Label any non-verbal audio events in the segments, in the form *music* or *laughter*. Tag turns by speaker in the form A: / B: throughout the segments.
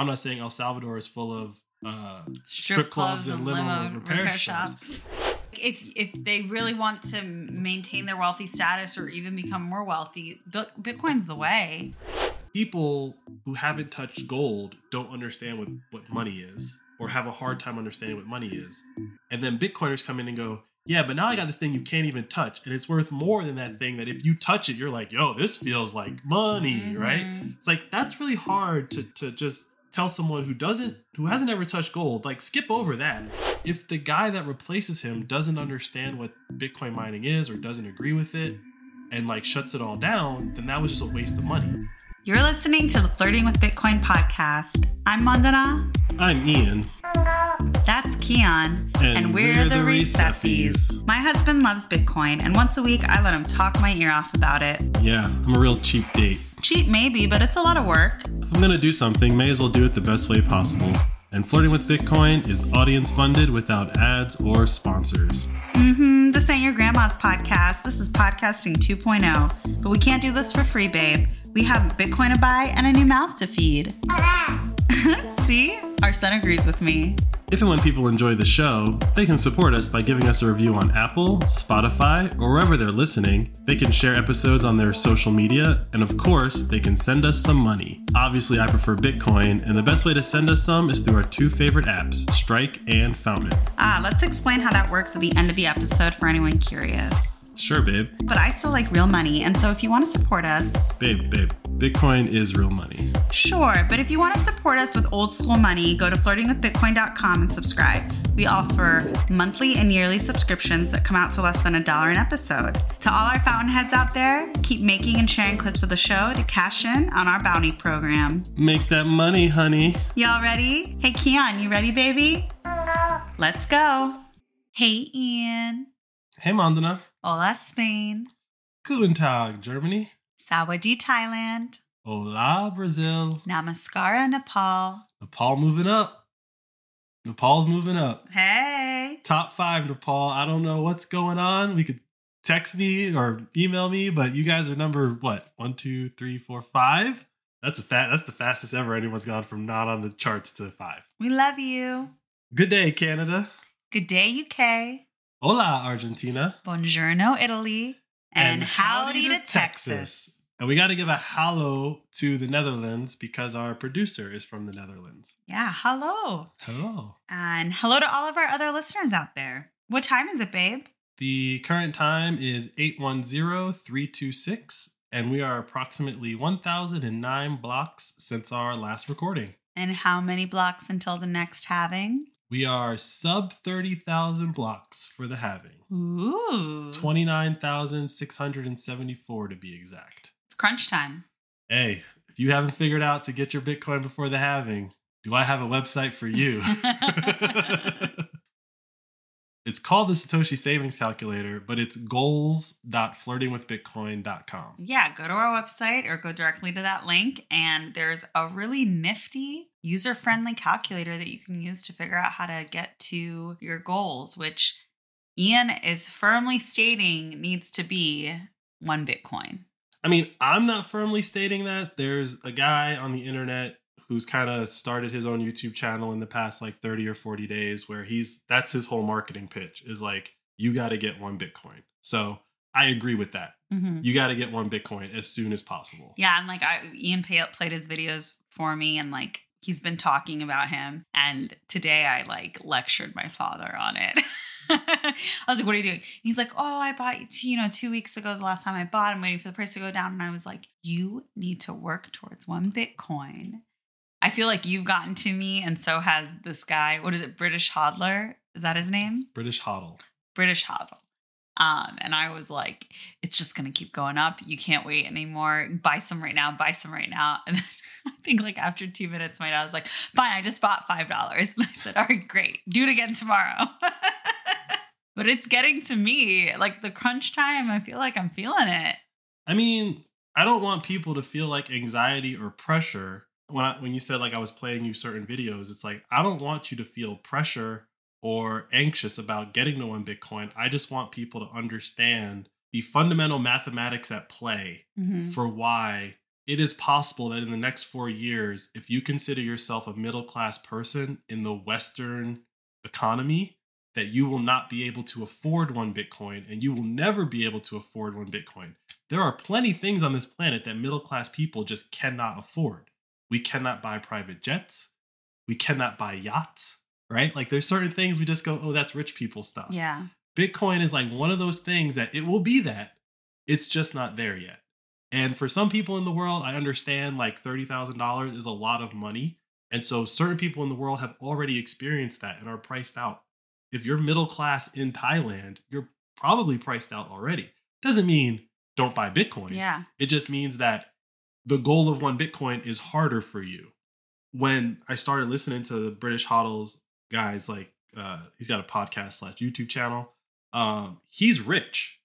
A: I'm not saying El Salvador is full of uh, strip, clubs, and limo, repair, shops.
B: If if they really want to maintain their wealthy status or even become more wealthy, Bitcoin's the way.
A: People who haven't touched gold don't understand what, what money is or have a hard time understanding what money is. And then Bitcoiners come in and go, yeah, but now I got this thing you can't even touch, and it's worth more than that thing that if you touch it, you're like, yo, this feels like money,
B: Mhm.
A: right? It's like that's really hard to to just tell someone who doesn't who hasn't ever touched gold, like skip over that. If the guy that replaces him doesn't understand what Bitcoin mining is or doesn't agree with it and like shuts it all down, then that was just a waste of money.
B: You're listening to the Flirting with Bitcoin podcast. I'm Mandana.
A: I'm Ian.
B: That's Keon.
A: And
B: we're,
A: we're
B: the
A: the.
B: My husband loves Bitcoin, and once a week I let him talk my ear off about it.
A: Yeah, I'm a real cheap date.
B: Cheap, maybe, but it's a lot of work.
A: If I'm gonna do something, may as well do it the best way possible. And flirting with Bitcoin is audience funded without ads or sponsors.
B: Mm-hmm. This ain't your grandma's podcast. This is podcasting 2.0. But we can't do this for free, babe. We have Bitcoin to buy and a new mouth to feed. *laughs* See? Our son agrees with me.
A: If and when people enjoy the show, they can support us by giving us a review on Apple, Spotify, or wherever they're listening. They can share episodes on their social media, and of course, they can send us some money. Obviously, I prefer Bitcoin, and the best way to send us some is through our two favorite apps, Strike and Fountain.
B: Ah, let's explain how that works at the end of the episode for anyone curious.
A: Sure, babe.
B: But I still like real money, and so if you want to support us,
A: Babe, babe. Bitcoin is real money.
B: Sure, but if you want to support us with old school money, go to flirtingwithbitcoin.com and subscribe. We offer monthly and yearly subscriptions that come out to less than a dollar an episode. To all our fountainheads out there, keep making and sharing clips of the show to cash in on our bounty program.
A: Make that money, honey.
B: Y'all ready? Hey, Keon, you ready, baby? Let's go. Hey, Ian.
A: Hey, Mandana.
B: Hola, Spain.
A: Guten Tag, Germany.
B: Sawadee, Thailand.
A: Hola, Brazil.
B: Namaskara, Nepal.
A: Nepal moving up. Nepal's moving up.
B: Hey.
A: Top five, Nepal. I don't know what's going on. We could text me or email me, but you guys are number what? One, two, three, four, five. That's a fat. That's the fastest ever anyone's gone from not on the charts to five.
B: We love you.
A: Good day, Canada.
B: Good day, UK.
A: Hola, Argentina.
B: Buongiorno, Italy. And, howdy, to Texas.
A: And we got to give a hello to the Netherlands because our producer is from the Netherlands.
B: Yeah, hello.
A: Hello.
B: And hello to all of our other listeners out there. What time is it, babe?
A: The current time is 810326, and we are approximately 1,009 blocks since our last recording.
B: And how many blocks until the next halving?
A: We are sub 30,000 blocks for the halving.
B: Ooh.
A: 29,674 to be exact.
B: Crunch time.
A: Hey, if you haven't figured out to get your Bitcoin before the halving, do I have a website for you? *laughs* *laughs* it's called the Satoshi Savings Calculator, but it's goals.flirtingwithbitcoin.com.
B: Yeah, go to our website or go directly to that link. And there's a really nifty, user friendly calculator that you can use to figure out how to get to your goals, which Ian is firmly stating needs to be one Bitcoin.
A: I mean, I'm not firmly stating that. There's a guy on the internet who's kind of started his own YouTube channel in the past like 30 or 40 days where he's that's his whole marketing pitch is like you got to get one Bitcoin. So, I agree with that.
B: Mm-hmm.
A: You got to get one Bitcoin as soon as possible.
B: Yeah, and like I, Ian pay, played his videos for me, and like he's been talking about him. And today I like lectured my father on it. *laughs* *laughs* I was like, "What are you doing?" He's like, "Oh, I bought you know two weeks ago is the last time I bought. I'm waiting for the price to go down." And I was like, "You need to work towards one Bitcoin." I feel like you've gotten to me, and so has this guy. What is it? British Hodler? Is that his name?
A: British hodl.
B: British Hodl. Um, and I was like, it's just gonna keep going up. You can't wait anymore. Buy some right now. Buy some right now. *laughs* And then I think like after two minutes, my dad was like, fine, I just bought five dollars. *laughs* And I said, all right, great. Do it again tomorrow. *laughs* but it's getting to me. Like the crunch time, I feel like I'm feeling it.
A: I mean, I don't want people to feel like anxiety or pressure. When I, when you said like I was playing you certain videos, it's like I don't want you to feel pressure or anxious about getting to one Bitcoin. I just want people to understand the fundamental mathematics at play
B: Mm-hmm.
A: for why it is possible that in the next four years, if you consider yourself a middle class person in the Western economy, that you will not be able to afford one Bitcoin and you will never be able to afford one Bitcoin. There are plenty things on this planet that middle class people just cannot afford. We cannot buy private jets. We cannot buy yachts, right? Like there's certain things we just go, oh, that's rich people stuff.
B: Yeah.
A: Bitcoin is like one of those things that it will be that. It's just not there yet. And for some people in the world, I understand like $30,000 is a lot of money. And so certain people in the world have already experienced that and are priced out. If you're middle class in Thailand, you're probably priced out already. Doesn't mean don't buy Bitcoin.
B: Yeah.
A: It just means that the goal of one Bitcoin is harder for you. When I started listening to the British HODLs guys, like uh, he's got a podcast slash YouTube channel. Um, he's rich.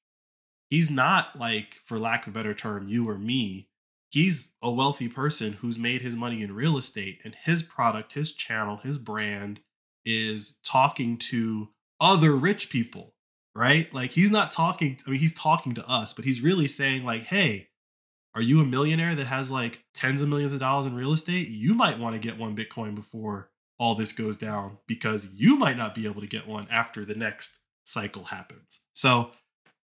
A: He's not like, for lack of a better term, you or me. He's a wealthy person who's made his money in real estate, and his product, his channel, his brand is talking to other rich people, right? Like he's not talking, I mean, he's talking to us, but he's really saying, like, hey, are you a millionaire that has like tens of millions of dollars in real estate? You might want to get one Bitcoin before all this goes down because you might not be able to get one after the next cycle happens. So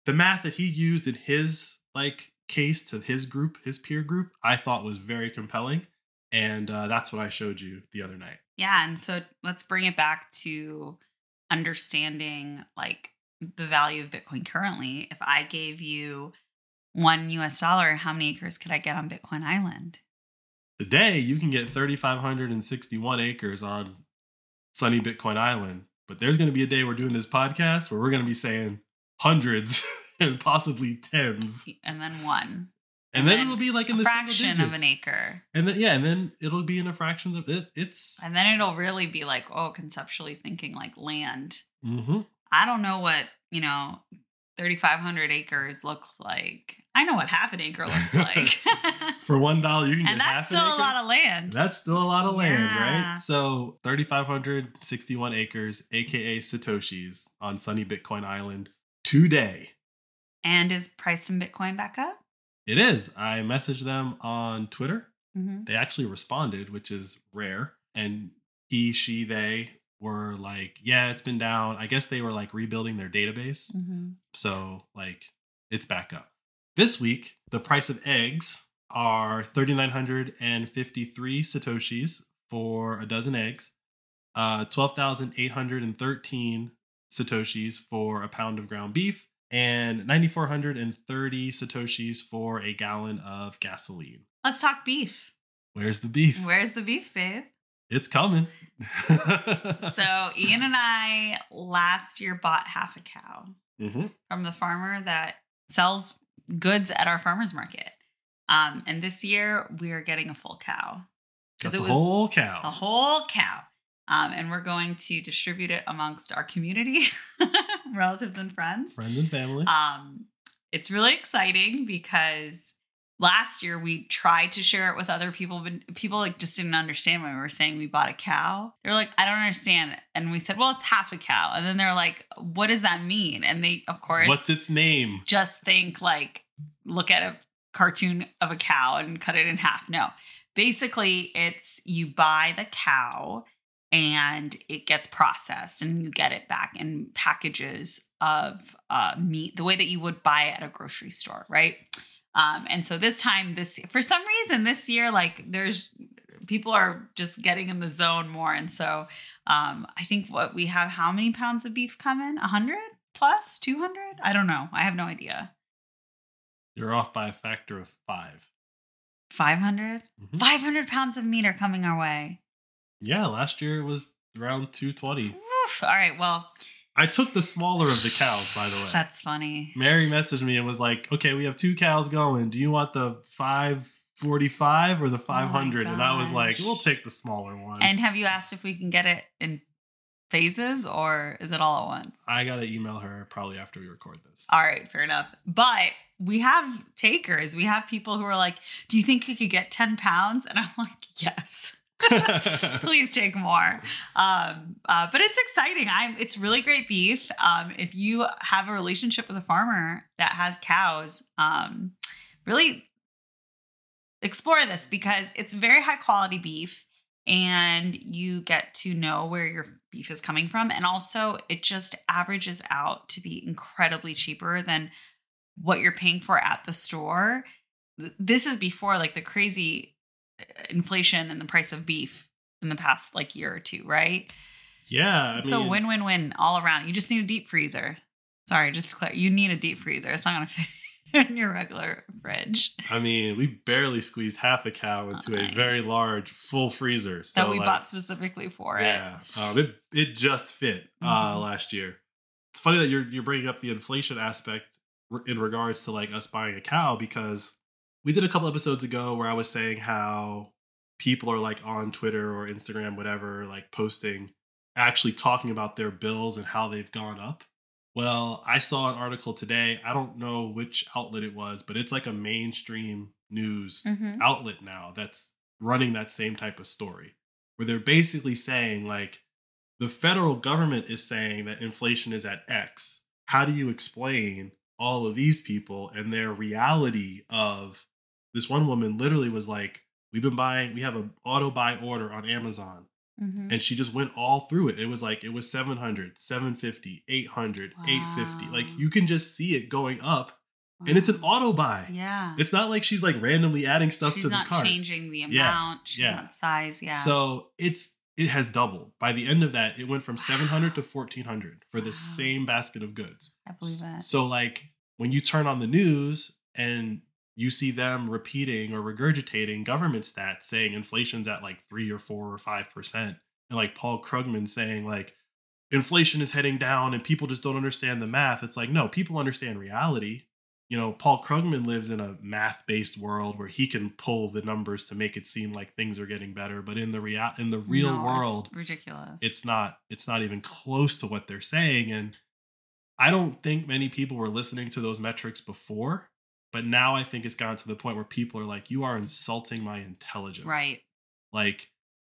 A: the math that he used in his like case to his group, his peer group, I thought was very compelling. And uh, that's what I showed you the other night.
B: Yeah. And so let's bring it back to understanding like the value of Bitcoin currently. If I gave you one US dollar, how many acres could I get on Bitcoin Island?
A: Today, you can get 3,561 acres on sunny Bitcoin Island. But there's going to be a day we're doing this podcast where we're going to be saying hundreds *laughs* and possibly tens.
B: And then one.
A: And, then, it'll be like in the
B: fraction of an acre.
A: And then yeah, and then it'll be in a fraction of it. It's
B: And then it'll really be like, oh, conceptually thinking like land.
A: mhm.
B: I don't know what, you know, 3,500 acres looks like. I know what half an acre looks *laughs* like. *laughs*
A: for one dollar you can get it.
B: and
A: get
B: that's still a lot of land.
A: That's still a lot of land,
B: Yeah.
A: right? So 3,561 acres, aka Satoshis, on sunny Bitcoin Island today.
B: and is priced in Bitcoin back up?
A: It is. I messaged them on Twitter.
B: Mm-hmm.
A: They actually responded, which is rare. And he, she, they were like, yeah, it's been down. I guess they were like rebuilding their database.
B: Mm-hmm.
A: So, like, it's back up. This week, the price of eggs are 3,953 Satoshis for a dozen eggs, uh, 12,813 Satoshis for a pound of ground beef, and 9,430 Satoshis for a gallon of gasoline.
B: Let's talk beef.
A: Where's the beef?
B: Where's the beef, babe?
A: It's coming. *laughs* *laughs*
B: So Ian and I last year bought half a cow
A: Mhm.
B: from the farmer that sells goods at our farmers market. Um, and this year we are getting a full cow because it was a
A: whole cow.
B: a whole cow. Um, and we're going to distribute it amongst our community, *laughs* relatives and friends.
A: Friends and family.
B: Um, it's really exciting because last year we tried to share it with other people, but people like just didn't understand when we were saying we bought a cow. They're like, I don't understand. And we said, well, it's half a cow. And then they're like, what does that mean? And they, of course,
A: What's its name?
B: just think like, look at a cartoon of a cow and cut it in half. No, basically, it's you buy the cow and it gets processed and you get it back in packages of uh, meat the way that you would buy it at a grocery store right um, and so this time this for some reason this year like there's people are just getting in the zone more and so um, i think what we have how many pounds of beef coming 100 plus 200 i don't know i have no idea
A: You're off by a factor of five.
B: 500
A: Mhm.
B: 500 pounds of meat are coming our way
A: Yeah, last year it was around 220.
B: Oof. all right well
A: I took the smaller of the cows, by the way.
B: that's funny
A: Mary messaged me and was like, "Okay, we have two cows going. Do you want the 545 or the 500?" and I was like, "We'll take the smaller one."
B: And have you asked if we can get it in phases or is it all at once?
A: I got to email her probably after we record this.
B: all right, fair enough. But we have takers. We have people who are like, Do you think you could get 10 pounds? And I'm like, Yes. *laughs* Please take more. Um, uh, but it's exciting. I'm it's really great beef. Um, if you have a relationship with a farmer that has cows, um, really explore this because it's very high quality beef and you get to know where your beef is coming from and also it just averages out to be incredibly cheaper than what you're paying for at the store this is before like the crazy inflation and the price of beef in the past like year or two right
A: Yeah, I
B: it's
A: mean,
B: a win-win-win all around you just need a deep freezer sorry just clear you need a deep freezer it's not gonna *laughs* fit in your regular fridge
A: I mean, we barely squeezed half a cow into a very large full freezer. So
B: that we
A: like,
B: bought specifically for it
A: Yeah, um, it it just fit uh,
B: Mhm.
A: last year. It's funny that you're you're bringing up the inflation aspect in regards to like us buying a cow because we did a couple episodes ago where I was saying how people are like on Twitter or Instagram, whatever, like posting, actually talking about their bills and how they've gone up. Well, I saw an article today. I don't know which outlet it was, but it's like a mainstream news
B: Mhm.
A: outlet now that's running that same type of story where they're basically saying like the federal government is saying that inflation is at x how do you explain all of these people and their reality of this one woman literally was like we've been buying we have an auto buy order on amazon.
B: Mhm.
A: and she just went all through it. It was like it was 700 750 800 850 like you can just see it going up and it's an auto buy.
B: Yeah.
A: It's not like she's like randomly adding stuff
B: she's
A: to the
B: not
A: cart.
B: changing the
A: Yeah,
B: amount. She's
A: yeah.
B: not size. Yeah.
A: So it's it has doubled. By the end of that, it went from
B: Wow.
A: 700 to 1400 for the
B: Wow.
A: same basket of goods.
B: i believe it.
A: So like when you turn on the news and you see them repeating or regurgitating government stats saying inflation's at like 3 or 4 or 5% and like Paul Krugman saying like inflation is heading down and people just don't understand the math. It's like no, people understand reality. You know, Paul Krugman lives in a math-based world where he can pull the numbers to make it seem like things are getting better, but in the real in the real
B: No, it's
A: world,
B: ridiculous
A: it's not it's not even close to what they're saying and i don't think many people were listening to those metrics before but now i think it's gotten to the point where people are like you are insulting my intelligence.
B: Right.
A: Like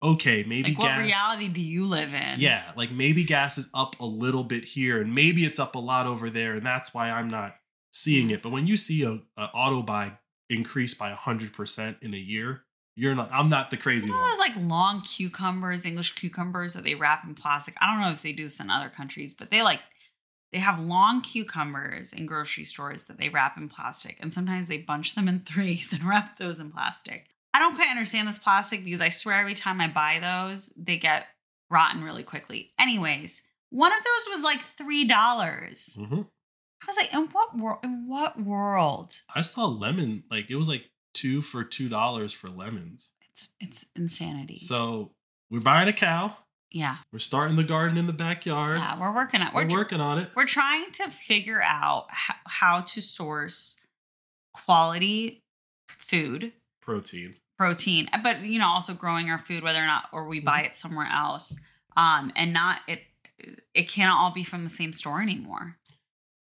A: okay maybe
B: like what
A: gas
B: reality do you live in?
A: Yeah like maybe gas is up a little bit here and maybe it's up a lot over there and that's why i'm not seeing it. But when you see a, a auto buy increase by 100% in a year you're not i'm not the crazy
B: You know
A: one.
B: those like long cucumbers, English cucumbers that they wrap in plastic. I don't know if they do this in other countries, but they like they have long cucumbers in grocery stores that they wrap in plastic, and sometimes they bunch them in *laughs* threes and wrap those in plastic. I don't quite understand this plastic because I swear every time I buy those, they get rotten really quickly. Anyways, one of those was like three dollars.
A: Mhm.
B: I was like, in what world? In what world?
A: I saw lemon like it was like two for two dollars for lemons.
B: It's it's insanity.
A: So we're buying a cow.
B: Yeah,
A: We're starting the garden in the backyard.
B: yeah, we're working on.
A: we're,
B: We're, tr-
A: working on it.
B: we're trying to figure out how, how to source quality food
A: Protein.
B: protein but you know also growing our food whether or not or we buy it somewhere else um and not it it can't all be from the same store anymore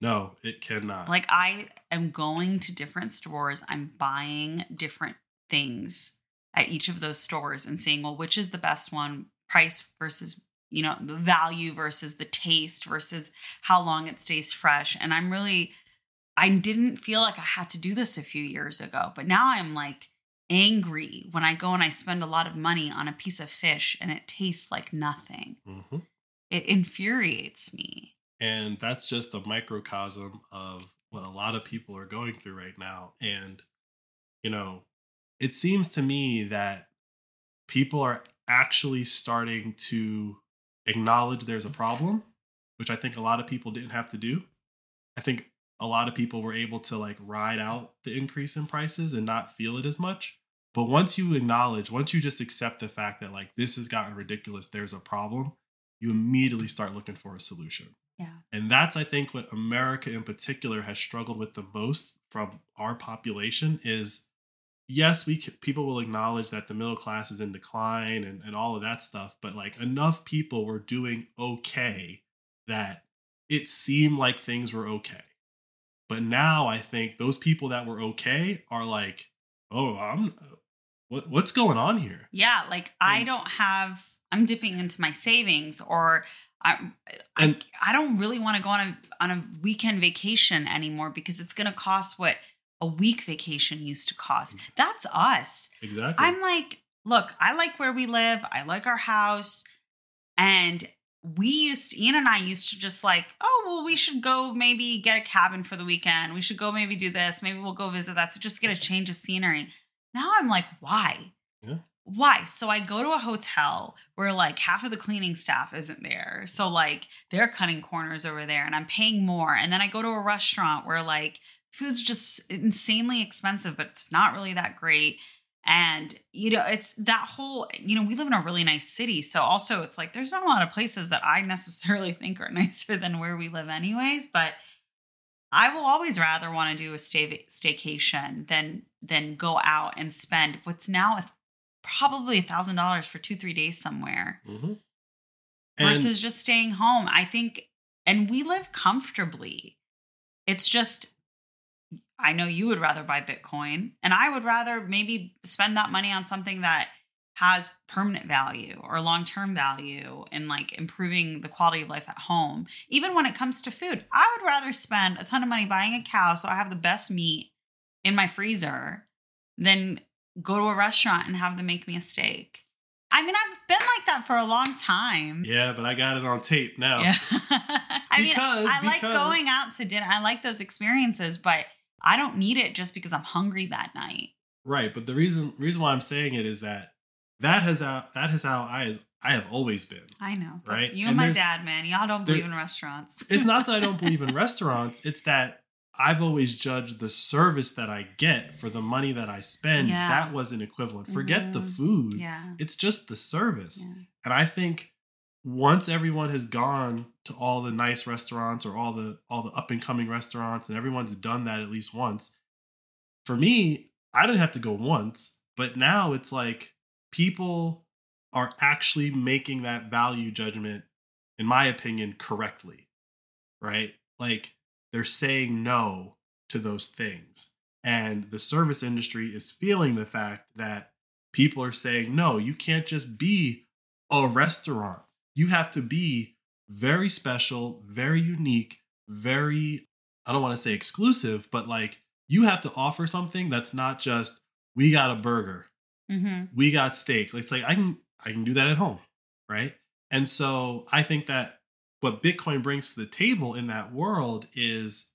A: No, it cannot.
B: like i am going to different stores i'm buying different things at each of those stores and saying well which is the best one price versus you know the value versus the taste versus how long it stays fresh and i'm really i didn't feel like i had to do this a few years ago but now i'm like angry when i go and i spend a lot of money on a piece of fish and it tastes like nothing
A: Mhm.
B: it infuriates me
A: And that's just a microcosm of what a lot of people are going through right now. And, you know, it seems to me that people are actually starting to acknowledge there's a problem, which I think a lot of people didn't have to do. I think a lot of people were able to like ride out the increase in prices and not feel it as much. But once you acknowledge, once you just accept the fact that like this has gotten ridiculous, there's a problem, you immediately start looking for a solution.
B: yeah
A: And that's, I think, what America in particular has struggled with the most from our population is yes, we c- people will acknowledge that the middle class is in decline and, and all of that stuff, but like enough people were doing okay that it seemed like things were okay. But now I think those people that were okay are like, oh, I'm what what's going on here?
B: Yeah, like I don't have. I'm dipping into my savings, or I, I,
A: And-
B: I don't really want to go on a on a weekend vacation anymore because it's going to cost what a week vacation used to cost. Mm. That's us.
A: Exactly.
B: I'm like, look, I like where we live. I like our house. And we used to, Ian and I used to just like, oh, well, we should go maybe get a cabin for the weekend. We should go maybe do this. Maybe we'll go visit that. So just get a change of scenery. Now I'm like, why?
A: Yeah.
B: Why? So I go to a hotel where like half of the cleaning staff isn't there. So like they're cutting corners over there and I'm paying more. And then I go to a restaurant where like food's just insanely expensive, but it's not really that great. And, you know, it's that whole, you know, we live in a really nice city. So also it's like there's not a lot of places that I *laughs* necessarily think are *laughs* nicer than where we live, anyways. But I will always rather want to do a stay staycation than than go out and spend what's now a, probably a thousand dollars for two, three days somewhere
A: hmm
B: versus just staying home. I think, and we live comfortably. It's just, I know you would rather buy Bitcoin, and I would rather maybe spend that money on something that has permanent value or long term value in like improving the quality of life at home. Even when it comes to food, I would rather spend a ton of money buying a cow so I have the best meat in my freezer than go to a restaurant and have them make me a steak. I mean, I've been like that for a long time.
A: yeah, but I got it on tape now.
B: Yeah. *laughs* I mean,
A: Because-
B: I like going out to dinner. I like those experiences, but I don't need it just because I'm hungry that night.
A: Right, but the reason reason why I'm saying it is that that has how that is how I I have always been.
B: I know.
A: Right,
B: You
A: and
B: and my dad, man. Y'all don't believe in restaurants.
A: It's not that I don't believe in *laughs* restaurants, it's that I've always judged the service that I get for the money that I spend.
B: Yeah.
A: That wasn't equivalent. Forget the
B: Mhm.
A: food.
B: yeah.
A: It's just the service.
B: yeah.
A: And I think once everyone has gone to all the nice restaurants or all the all the up and coming restaurants and everyone's done that at least once, for me, I didn't have to go once, but now it's like people are actually making that value judgment, in my opinion, correctly. Right? Like they're saying no to those things. And the service industry is feeling the fact that people are saying, no, you can't just be a restaurant. You have to be very special, very unique, very, I don't want to say exclusive, but like you have to offer something that's not just, we got a burger,
B: Mm-hmm.
A: we got steak. It's like I can I can do that at home, right? And so I think that what Bitcoin brings to the table in that world is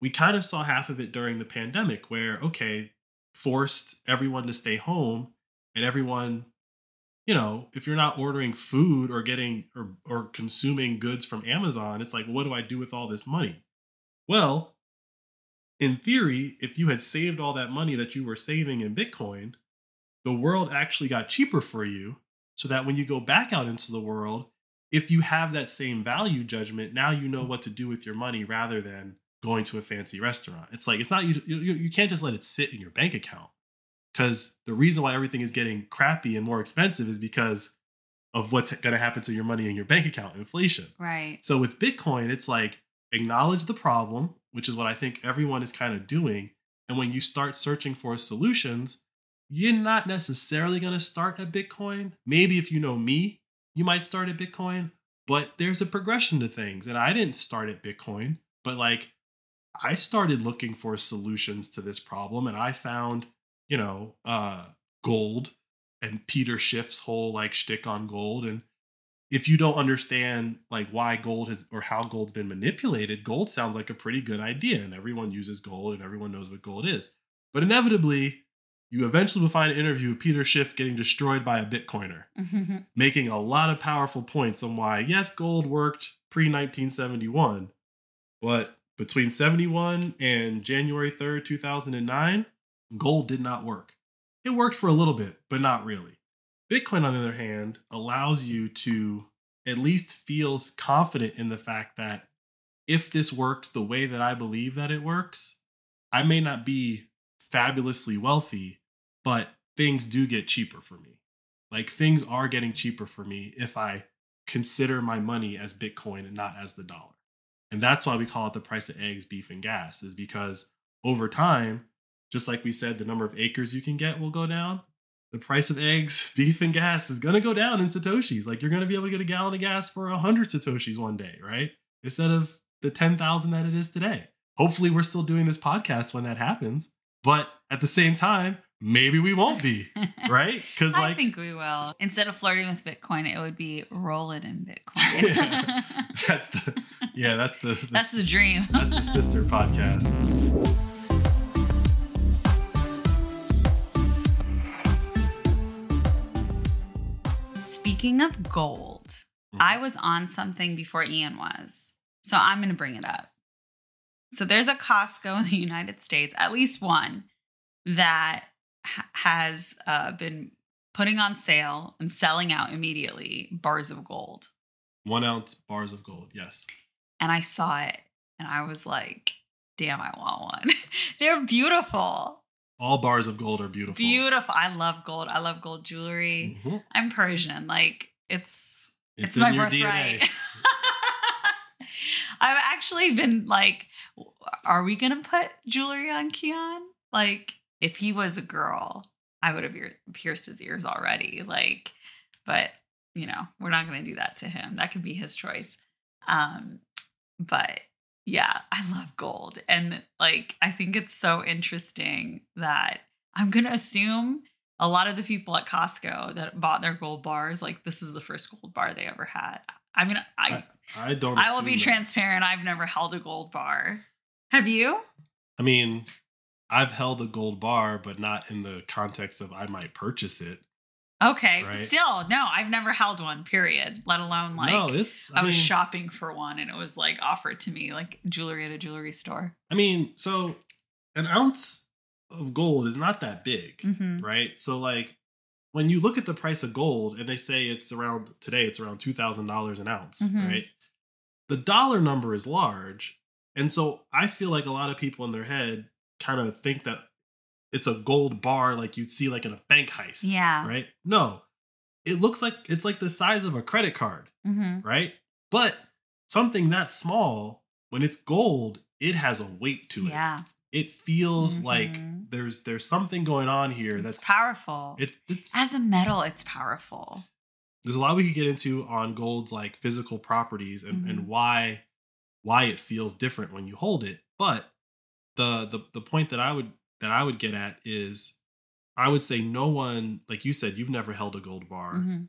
A: we kind of saw half of it during the pandemic where okay, forced everyone to stay home and everyone you know, if you're not ordering food or getting or or consuming goods from Amazon, it's like what do I do with all this money? Well, in theory, if you had saved all that money that you were saving in Bitcoin, the world actually got cheaper for you so that when you go back out into the world, if you have that same value judgment, now you know what to do with your money rather than going to a fancy restaurant. It's like it's not you you, you can't just let it sit in your bank account. Cuz the reason why everything is getting crappy and more expensive is because of what's going to happen to your money in your bank account, inflation.
B: Right.
A: So with Bitcoin, it's like acknowledge the problem, which is what I think everyone is kind of doing. And when you start searching for solutions, you're not necessarily going to start at Bitcoin. Maybe if you know me, you might start at Bitcoin, but there's a progression to things. And I didn't start at Bitcoin, but like I started looking for solutions to this problem and I found, you know, uh gold and Peter Schiff's whole like shtick on gold. And if you don't understand like why gold has or how gold's been manipulated, gold sounds like a pretty good idea, and everyone uses gold and everyone knows what gold is. But inevitably, you eventually will find an interview of Peter Schiff getting destroyed by a Bitcoiner,
B: Mm-hmm. *laughs*
A: making a lot of powerful points on why yes, gold worked pre 1971, but between 71 and January 3rd, 2009, gold did not work. It worked for a little bit, but not really. Bitcoin, on the other hand, allows you to at least feel confident in the fact that if this works the way that I believe that it works, I may not be fabulously wealthy, but things do get cheaper for me. Like things are getting cheaper for me if I consider my money as Bitcoin and not as the dollar. And that's why we call it the price of eggs, beef, and gas, is because over time, just like we said, the number of acres you can get will go down. The price of eggs, *laughs* beef, and gas is going to go down in Satoshis. Like you're going to be able to get a gallon of gas for 100 Satoshis one day, right? Instead of the 10,000 that it is today. Hopefully, we're still doing this podcast when that happens. But at the same time, maybe we won't be, *laughs* right? Because like, I
B: think we will. Instead of flirting with Bitcoin, it would be rolling in Bitcoin. *laughs*
A: Yeah. that's the yeah, that's the, the
B: That's the dream.
A: that's the sister podcast.
B: Speaking of gold,
A: Mhm.
B: I was on something before Ian was. So I'm going to bring it up. So there's a Costco in the United States, at least one, that ha- has uh, been putting on sale and selling out immediately bars of gold.
A: One ounce bars of gold. Yes.
B: And I saw it and I was like, damn, I want one. *laughs* They're beautiful.
A: All bars of gold are beautiful.
B: Beautiful. I love gold. I love gold jewelry.
A: Mhm.
B: I'm Persian. Like it's
A: It's,
B: it's, my birthright. *laughs* I've actually been like, are we gonna put jewelry on Keon? Like, if he was a girl, I would have ear- pierced his ears already. Like, but you know, we're not gonna do that to him. That could be his choice. Um, but yeah, I love gold, and like, I think it's so interesting that I'm gonna assume a lot of the people at Costco that bought their gold bars, like this is the first gold bar they ever had. I mean, I
A: I don't.
B: I will be
A: that.
B: transparent. I've never held a gold bar. Have you?
A: I mean, I've held a gold bar, but not in the context of I might purchase it.
B: Okay.
A: Right.
B: Still, no, I've never held one, period. Let alone like
A: no, it's. I,
B: I, was shopping for one and it was like offered to me like jewelry at a jewelry store.
A: I mean, so an ounce of gold is not that big,
B: Mm-hmm.
A: right? So like when you look at the price of gold and they say it's around today, it's around two thousand dollars an ounce,
B: Mhm.
A: right? The dollar number is large, and so I feel like a lot of people in their head kind of think that it's a gold bar like you'd see like in a bank heist,
B: Yeah.
A: right? No, it looks like it's like the size of a credit card,
B: Mm-hmm.
A: right? But something that small, when it's gold, it has a weight to it.
B: Yeah.
A: It feels like
B: Mhm.
A: there's there's something going on here
B: It's
A: that's
B: powerful.
A: it, it's
B: As a metal, it's powerful.
A: there's a lot we could get into on gold's like physical properties and,
B: Mhm.
A: and why why it feels different when you hold it. But the the the point that I would that I would get at is I would say no one like you said you've never held a gold bar.
B: Mhm.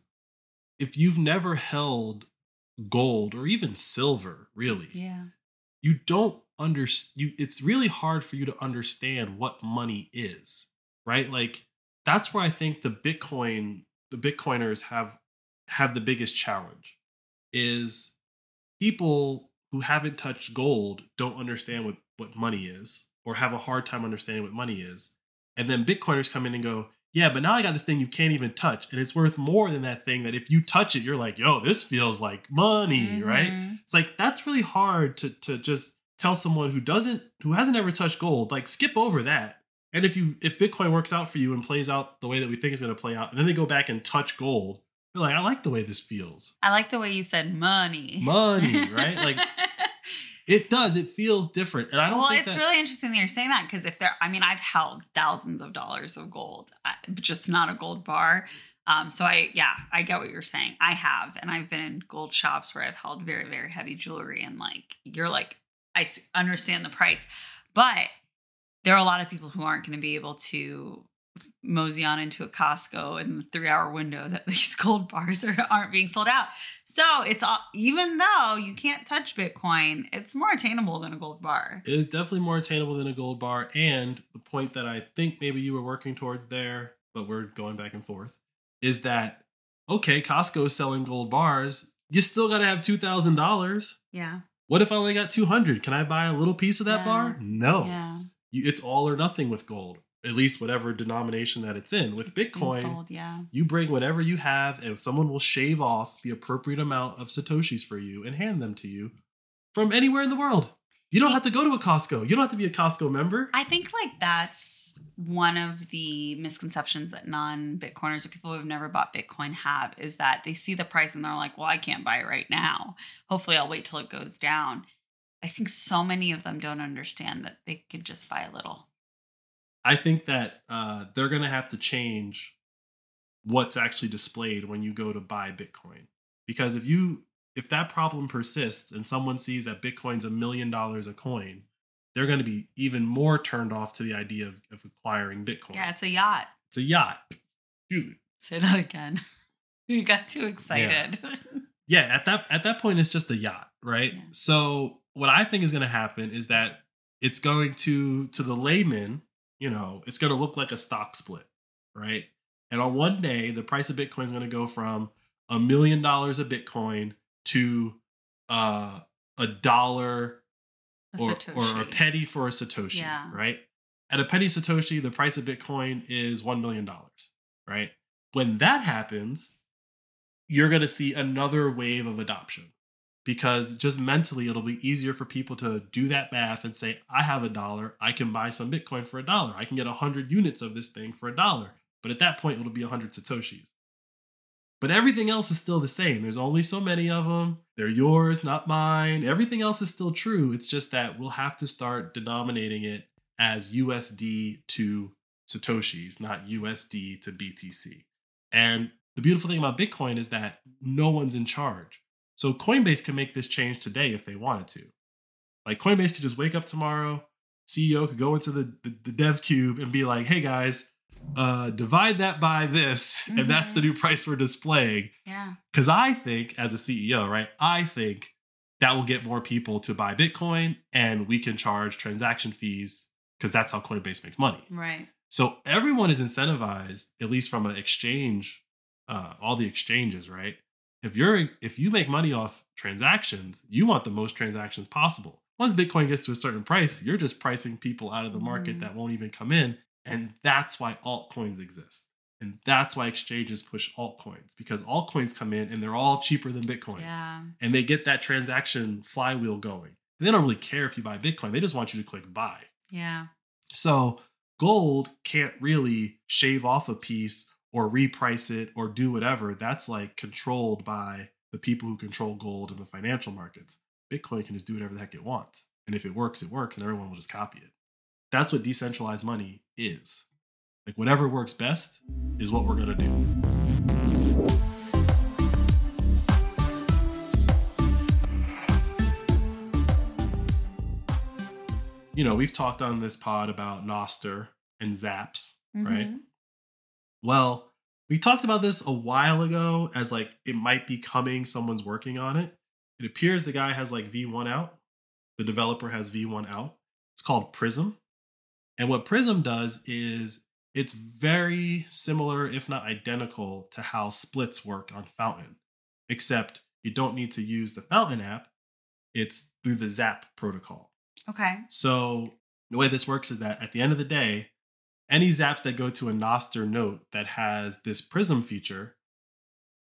A: If you've never held gold or even silver, really,
B: Yeah.
A: you don't understand you it's really hard for you to understand what money is right like that's where i think the bitcoin the bitcoiners have have the biggest challenge is people who haven't touched gold don't understand what what money is or have a hard time understanding what money is. And then bitcoiners come in and go yeah but now i got this thing you can't even touch and it's worth more than that thing that if you touch it you're like yo this feels like money right?
B: Mhm.
A: it's like that's really hard to to just tell someone who doesn't who hasn't ever touched gold like skip over that. And if you if bitcoin works out for you and plays out the way that we think it's going to play out and then they go back and touch gold you're like i like the way this feels.
B: I like the way you said money.
A: money *laughs* right? Like it does it feels different and i don't
B: well,
A: think
B: it's
A: that
B: really interesting that you're saying that because if there, I mean, I've held thousands of dollars of gold, just not a gold bar. Um, so I, yeah, I get what you're saying. I have, and I've been in gold shops where I've held very, very heavy jewelry, and like you're like, I understand the price, but there are a lot of people who aren't going to be able to mosey on into a Costco in the three hour window that *laughs* these gold bars are, aren't being sold out. So it's all, even though you can't touch Bitcoin, it's more attainable than a gold bar.
A: it is definitely more attainable than a gold bar and the point that i think maybe you were working towards there but we're going back and forth is that okay costco is selling gold bars you still got to have $2000
B: Yeah.
A: What if I only got 200? Can I buy a little piece of that
B: Yeah.
A: bar? No.
B: Yeah.
A: You, it's all or nothing with gold, at least whatever denomination that it's in. With Bitcoin,
B: sold, yeah.
A: you bring whatever you have, and someone will shave off the appropriate amount of Satoshis for you and hand them to you from anywhere in the world. You don't have to go to a Costco. You don't have to be a Costco member.
B: I think like that's one of the misconceptions that non-Bitcoiners or people who have never bought Bitcoin have is that they see the price and they're like, well, I can't buy it right now. Hopefully I'll wait till it goes down. I think so many of them don't understand that they could just buy a little.
A: I think that uh, they're going to have to change what's actually displayed when you go to buy Bitcoin. Because if you if that problem persists and someone sees that Bitcoin's a million dollars a coin, they're going to be even more turned off to the idea of, of acquiring Bitcoin.
B: Yeah, it's a yacht.
A: It's a yacht. Dude.
B: Say that again. *laughs* You got too excited.
A: Yeah, at that at that point it's just a yacht, right?
B: Yeah.
A: So what I think is going to happen is that it's going to to the layman, you know, it's going to look like a stock split, right? And on one day, the price of Bitcoin is going to go from a million dollars a Bitcoin to uh, a dollar
B: A
A: or, or a penny for a Satoshi,
B: Yeah.
A: right? At a penny Satoshi, the price of Bitcoin is $1 million, right? When that happens, you're going to see another wave of adoption because just mentally, it'll be easier for people to do that math and say, I have a dollar, I can buy some Bitcoin for a dollar. I can get 100 units of this thing for a dollar. But at that point, it'll be 100 Satoshis. But everything else is still the same. There's only so many of them. They're yours, not mine. Everything else is still true. It's just that we'll have to start denominating it as USD to Satoshis, not USD to BTC. And the beautiful thing about Bitcoin is that no one's in charge. So Coinbase can make this change today if they wanted to. Like Coinbase could just wake up tomorrow, CEO could go into the, the, the dev cube and be like, hey guys, uh, divide that by this, *laughs* and that's the new price we're displaying.
B: yeah.
A: Because I think, as a CEO, right, I think that will get more people to buy Bitcoin and we can charge transaction fees because that's how Coinbase makes money.
B: Right.
A: So everyone is incentivized, at least from an exchange, uh, all the exchanges, right? If you're if you make money off transactions, you want the most transactions possible. Once Bitcoin gets to a certain price, you're just pricing people out of the market
B: Mhm.
A: that won't even come in. And that's why altcoins exist. And that's why exchanges push altcoins because altcoins come in and they're all cheaper than Bitcoin.
B: Yeah.
A: And they get that transaction flywheel going. They don't really care if you buy Bitcoin, they just want you to click buy.
B: Yeah.
A: So gold can't really shave off a piece or reprice it or do whatever. That's like controlled by the people who control gold in the financial markets. Bitcoin can just do whatever the heck it wants. And if it works, it works, and everyone will just copy it. That's what decentralized money is. Like whatever works best is what we're going to do. You know, we've talked on this pod about Nostr and Zaps, right?
B: Mm-hmm.
A: Well, we talked about this a while ago as like it might be coming, someone's working on it. It appears the guy has like V1 out. The developer has V1 out. It's called Prism. And what Prism does is it's very similar, if not identical, to how splits work on Fountain, except you don't need to use the Fountain app. It's through the Zap protocol.
B: Okay.
A: So the way this works is that at the end of the day, any zaps that go to a Nostr note that has this prism feature,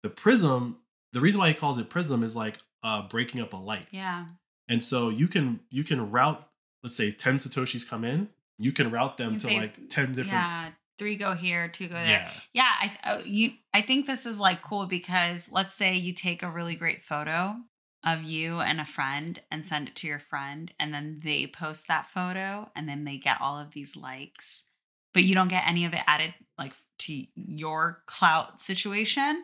A: the prism, the reason why he calls it prism is like uh, breaking up a light.
B: Yeah.
A: And so you can you can route, let's say 10 Satoshis come in, you can route them
B: You
A: to
B: say-
A: like 10 different
B: Yeah. Three go here, two go there.
A: Yeah.
B: Yeah, I uh, you I think this is like cool because let's say you take a really great photo of you and a friend and send it to your friend and then they post that photo and then they get all of these likes but you don't get any of it added like to your clout situation.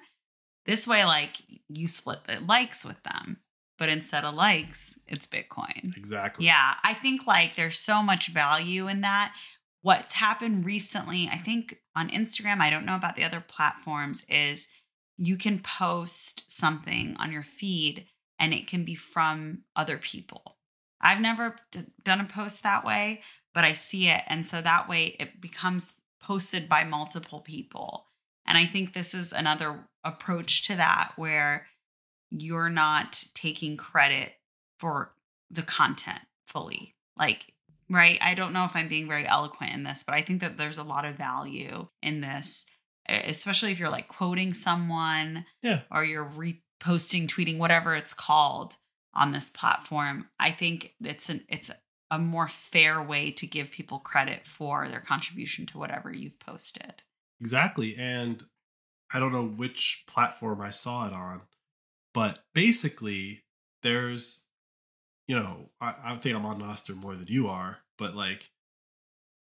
B: This way like you split the likes with them, but instead of likes, it's Bitcoin.
A: Exactly.
B: Yeah, I think like there's so much value in that. What's happened recently, I think on Instagram, I don't know about the other platforms, is you can post something on your feed and it can be from other people. I've never d- done a post that way, but I see it. And so that way it becomes posted by multiple people. And I think this is another approach to that where you're not taking credit for the content fully. Like, right? I don't know if I'm being very eloquent in this, but I think that there's a lot of value in this, especially if you're like quoting someone
A: Yeah.
B: or you're reposting, tweeting, whatever it's called on this platform. I think it's an it's a more fair way to give people credit for their contribution to whatever you've posted.
A: Exactly. And I don't know which platform I saw it on, but basically, there's, you know, I, I think I'm on Nostr more than you are, but like,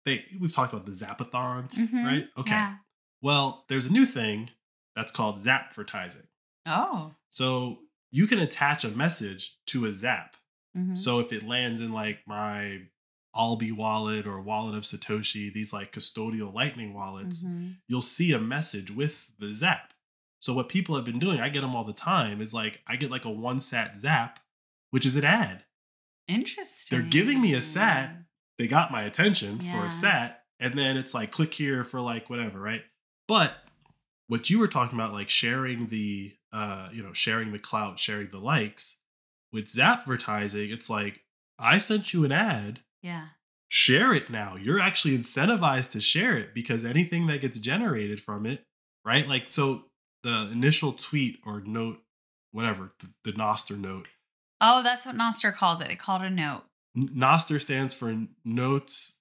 A: they we've talked about the Zapathons,
B: Mhm.
A: right? Okay.
B: Yeah.
A: Well, there's a new thing that's called Zapvertising.
B: Oh.
A: So you can attach a message to a Zap.
B: Mhm.
A: So if it lands in like my Alby wallet or wallet of Satoshi, these like custodial lightning wallets,
B: Mhm.
A: you'll see a message with the zap. So what people have been doing, I get them all the time, is like I get like a one sat zap, which is an ad.
B: Interesting.
A: They're giving me a sat. They got my attention for a sat, and then it's like click here for like whatever, right? But what you were talking about, like sharing the uh, you know, sharing the clout, sharing the likes, with Zapvertising, it's like I sent you an ad,
B: Yeah.
A: share it now. You're actually incentivized to share it because anything that gets generated from it, right? Like, so the initial tweet or note, whatever, the, the Nostr note,
B: Oh, that's what Nostr calls it. It called a note.
A: Nostr stands for notes,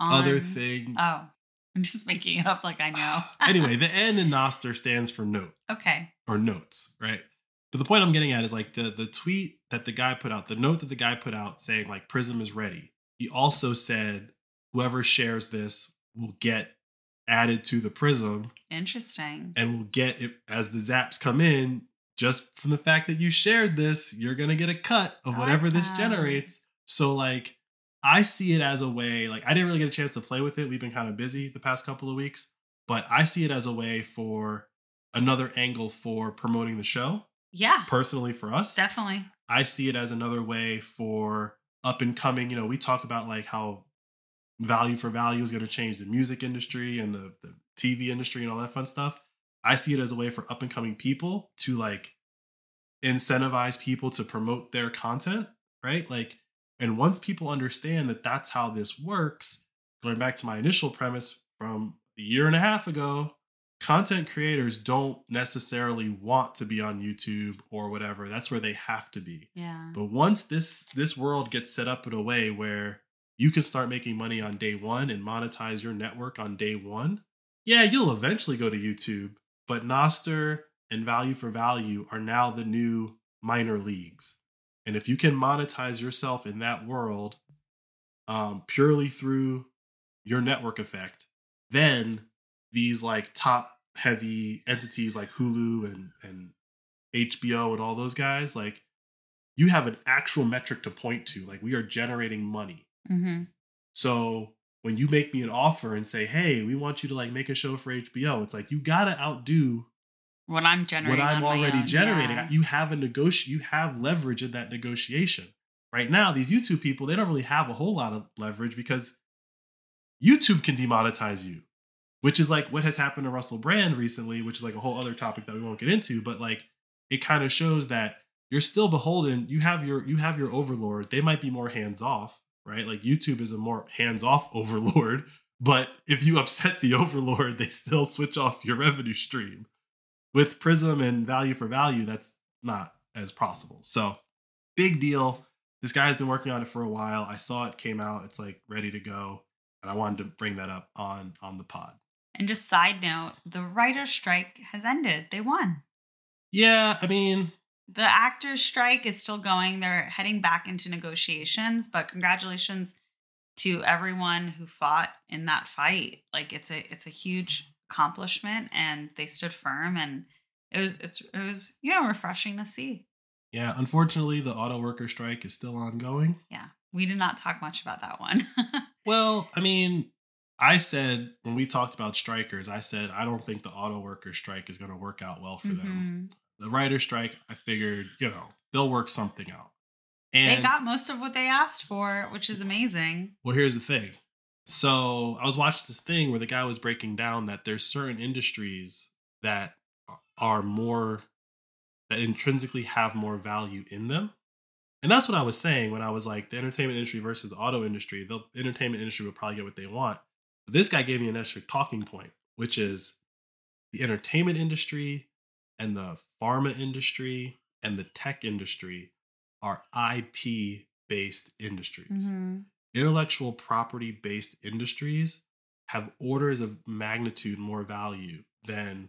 B: On...
A: other things.
B: Oh, *laughs* I'm just making it up like I know.
A: anyway, the *laughs* N in Nostr stands for note
B: okay.
A: or notes, right? But the point I'm getting at is like the the tweet that the guy put out, the note that the guy put out saying like Prism is ready. He also said whoever shares this will get added to the Prism
B: Interesting.
A: and will get it as the zaps come in. Just from the fact that you shared this, you're gonna get a cut of
B: I like
A: whatever this generates. So like I see it as a way, like I didn't really get a chance to play with it. We've been kind of busy the past couple of weeks, but I see it as a way for another angle for promoting the show.
B: Yeah,
A: Personally for us,
B: definitely.
A: I see it as another way for up and coming. You know, we talk about like how value for value is going to change the music industry and the, the TV industry and all that fun stuff. I see it as a way for up and coming people to like incentivize people to promote their content, right? Like, and once people understand that that's how this works, going back to my initial premise from a year and a half ago, content creators don't necessarily want to be on YouTube or whatever. That's where they have to be.
B: Yeah.
A: But once this this world gets set up in a way where you can start making money on day 1 and monetize your network on day 1, yeah, you'll eventually go to YouTube, but Nostr and Value for Value are now the new minor leagues. And if you can monetize yourself in that world um, purely through your network effect, then these like top heavy entities like Hulu and and HBO and all those guys, like you have an actual metric to point to. Like we are generating money.
B: Mm-hmm.
A: So when you make me an offer and say, "Hey, we want you to like make a show for HBO," it's like you gotta outdo
B: What I'm generating.
A: what I'm already generating.
B: yeah.
A: You have a negoti you have leverage in that negotiation. Right now, these YouTube people, they don't really have a whole lot of leverage because YouTube can demonetize you, which is like what has happened to Russell Brand recently, which is like a whole other topic that we won't get into, but like it kind of shows that you're still beholden. You have your you have your overlord. They might be more hands off, right? Like YouTube is a more hands off *laughs* overlord, but if you upset the overlord, they still switch off your revenue stream with Prism and value for value, that's not as possible. So, big deal. This guy has been working on it for a while. I saw it came out. It's like ready to go, and I wanted to bring that up on on the pod.
B: And just side note, the writer's strike has ended. They won.
A: Yeah, I mean,
B: The actors' strike is still going. They're heading back into negotiations, but congratulations to everyone who fought in that fight. Like it's a it's a huge accomplishment and they stood firm and it was it's it was you know refreshing to see.
A: yeah. Unfortunately, the auto worker strike is still ongoing.
B: Yeah. We did not talk much about that one. *laughs*
A: Well, I mean, I said when we talked about strikers, I said I don't think the auto worker strike is going to work out well for them.
B: Mhm.
A: The writer strike, I figured, you know, they'll work something out. And
B: They got most of what they asked for, which is amazing.
A: Well, here's the thing. So I was watching this thing where the guy was breaking down that there's certain industries that are more that intrinsically have more value in them. And that's what I was saying when I was like the entertainment industry versus the auto industry. The entertainment industry will probably get what they want. This guy gave me an extra talking point, which is the entertainment industry and the pharma industry and the tech industry are IP based industries
B: Mhm.
A: intellectual property based industries have orders of magnitude more value than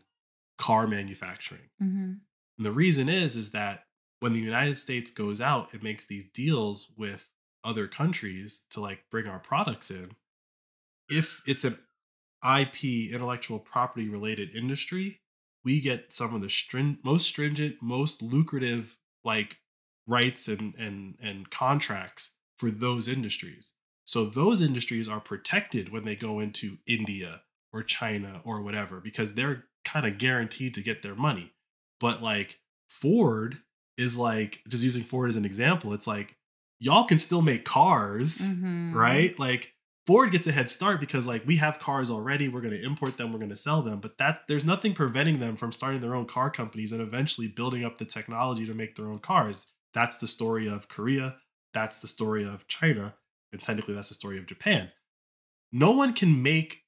A: car manufacturing.
B: Mhm.
A: And the reason is is that when the United States goes out it makes these deals with other countries to like bring our products in, if it's an IP intellectual property related industry, we get some of the string- most stringent, most lucrative like rights and and and contracts for those industries. So those industries are protected when they go into India or China or whatever because they're kind of guaranteed to get their money. But like Ford is like just using Ford as an example, it's like y'all can still make cars,
B: Mhm.
A: right? Like Ford gets a head start because like we have cars already, we're going to import them, we're going to sell them, but that there's nothing preventing them from starting their own car companies and eventually building up the technology to make their own cars. That's the story of Korea, that's the story of China, and technically that's the story of Japan. No one can make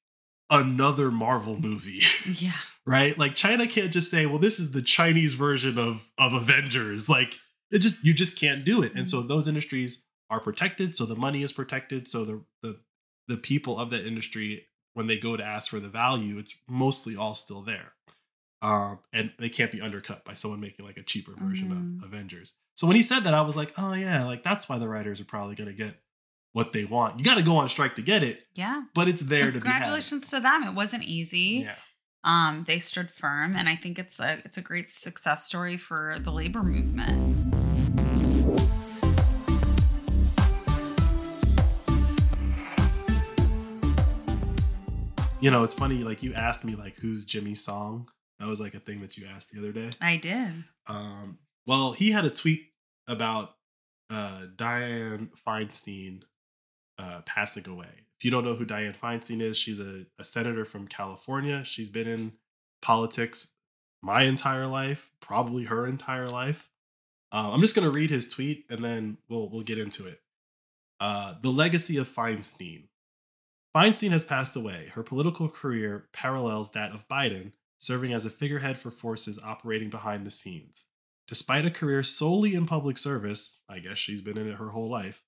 A: another Marvel movie. *laughs*
B: Yeah.
A: right? Like China can't just say, "Well, this is the Chinese version of of Avengers." Like it just you just can't do it. And mm. so those industries are protected, so the money is protected, so the the the people of that industry when they go to ask for the value, it's mostly all still there. Um, and they can't be undercut by someone making like a cheaper version
B: Mhm.
A: of Avengers. So when he said that, I was like, "Oh yeah, like that's why the writers are probably going to get what they want. You got to go on strike to get it,
B: Yeah.
A: but it's there to be had."
B: Congratulations to them. It wasn't easy.
A: Yeah.
B: Um, they stood firm, and I think it's a it's a great success story for the labor movement.
A: You know, it's funny. Like you asked me, like, who's Jimmy's song? That was like a thing that you asked the other day.
B: I did.
A: Um, well, he had a tweet about uh, Dianne Feinstein uh, passing away. If you don't know who Dianne Feinstein is, she's a, a senator from California. She's been in politics my entire life, probably her entire life. Uh, I'm just going to read his tweet and then we'll we'll get into it. Uh, the legacy of Feinstein. Feinstein has passed away. Her political career parallels that of Biden, serving as a figurehead for forces operating behind the scenes. Despite a career solely in public service, I guess she's been in it her whole life,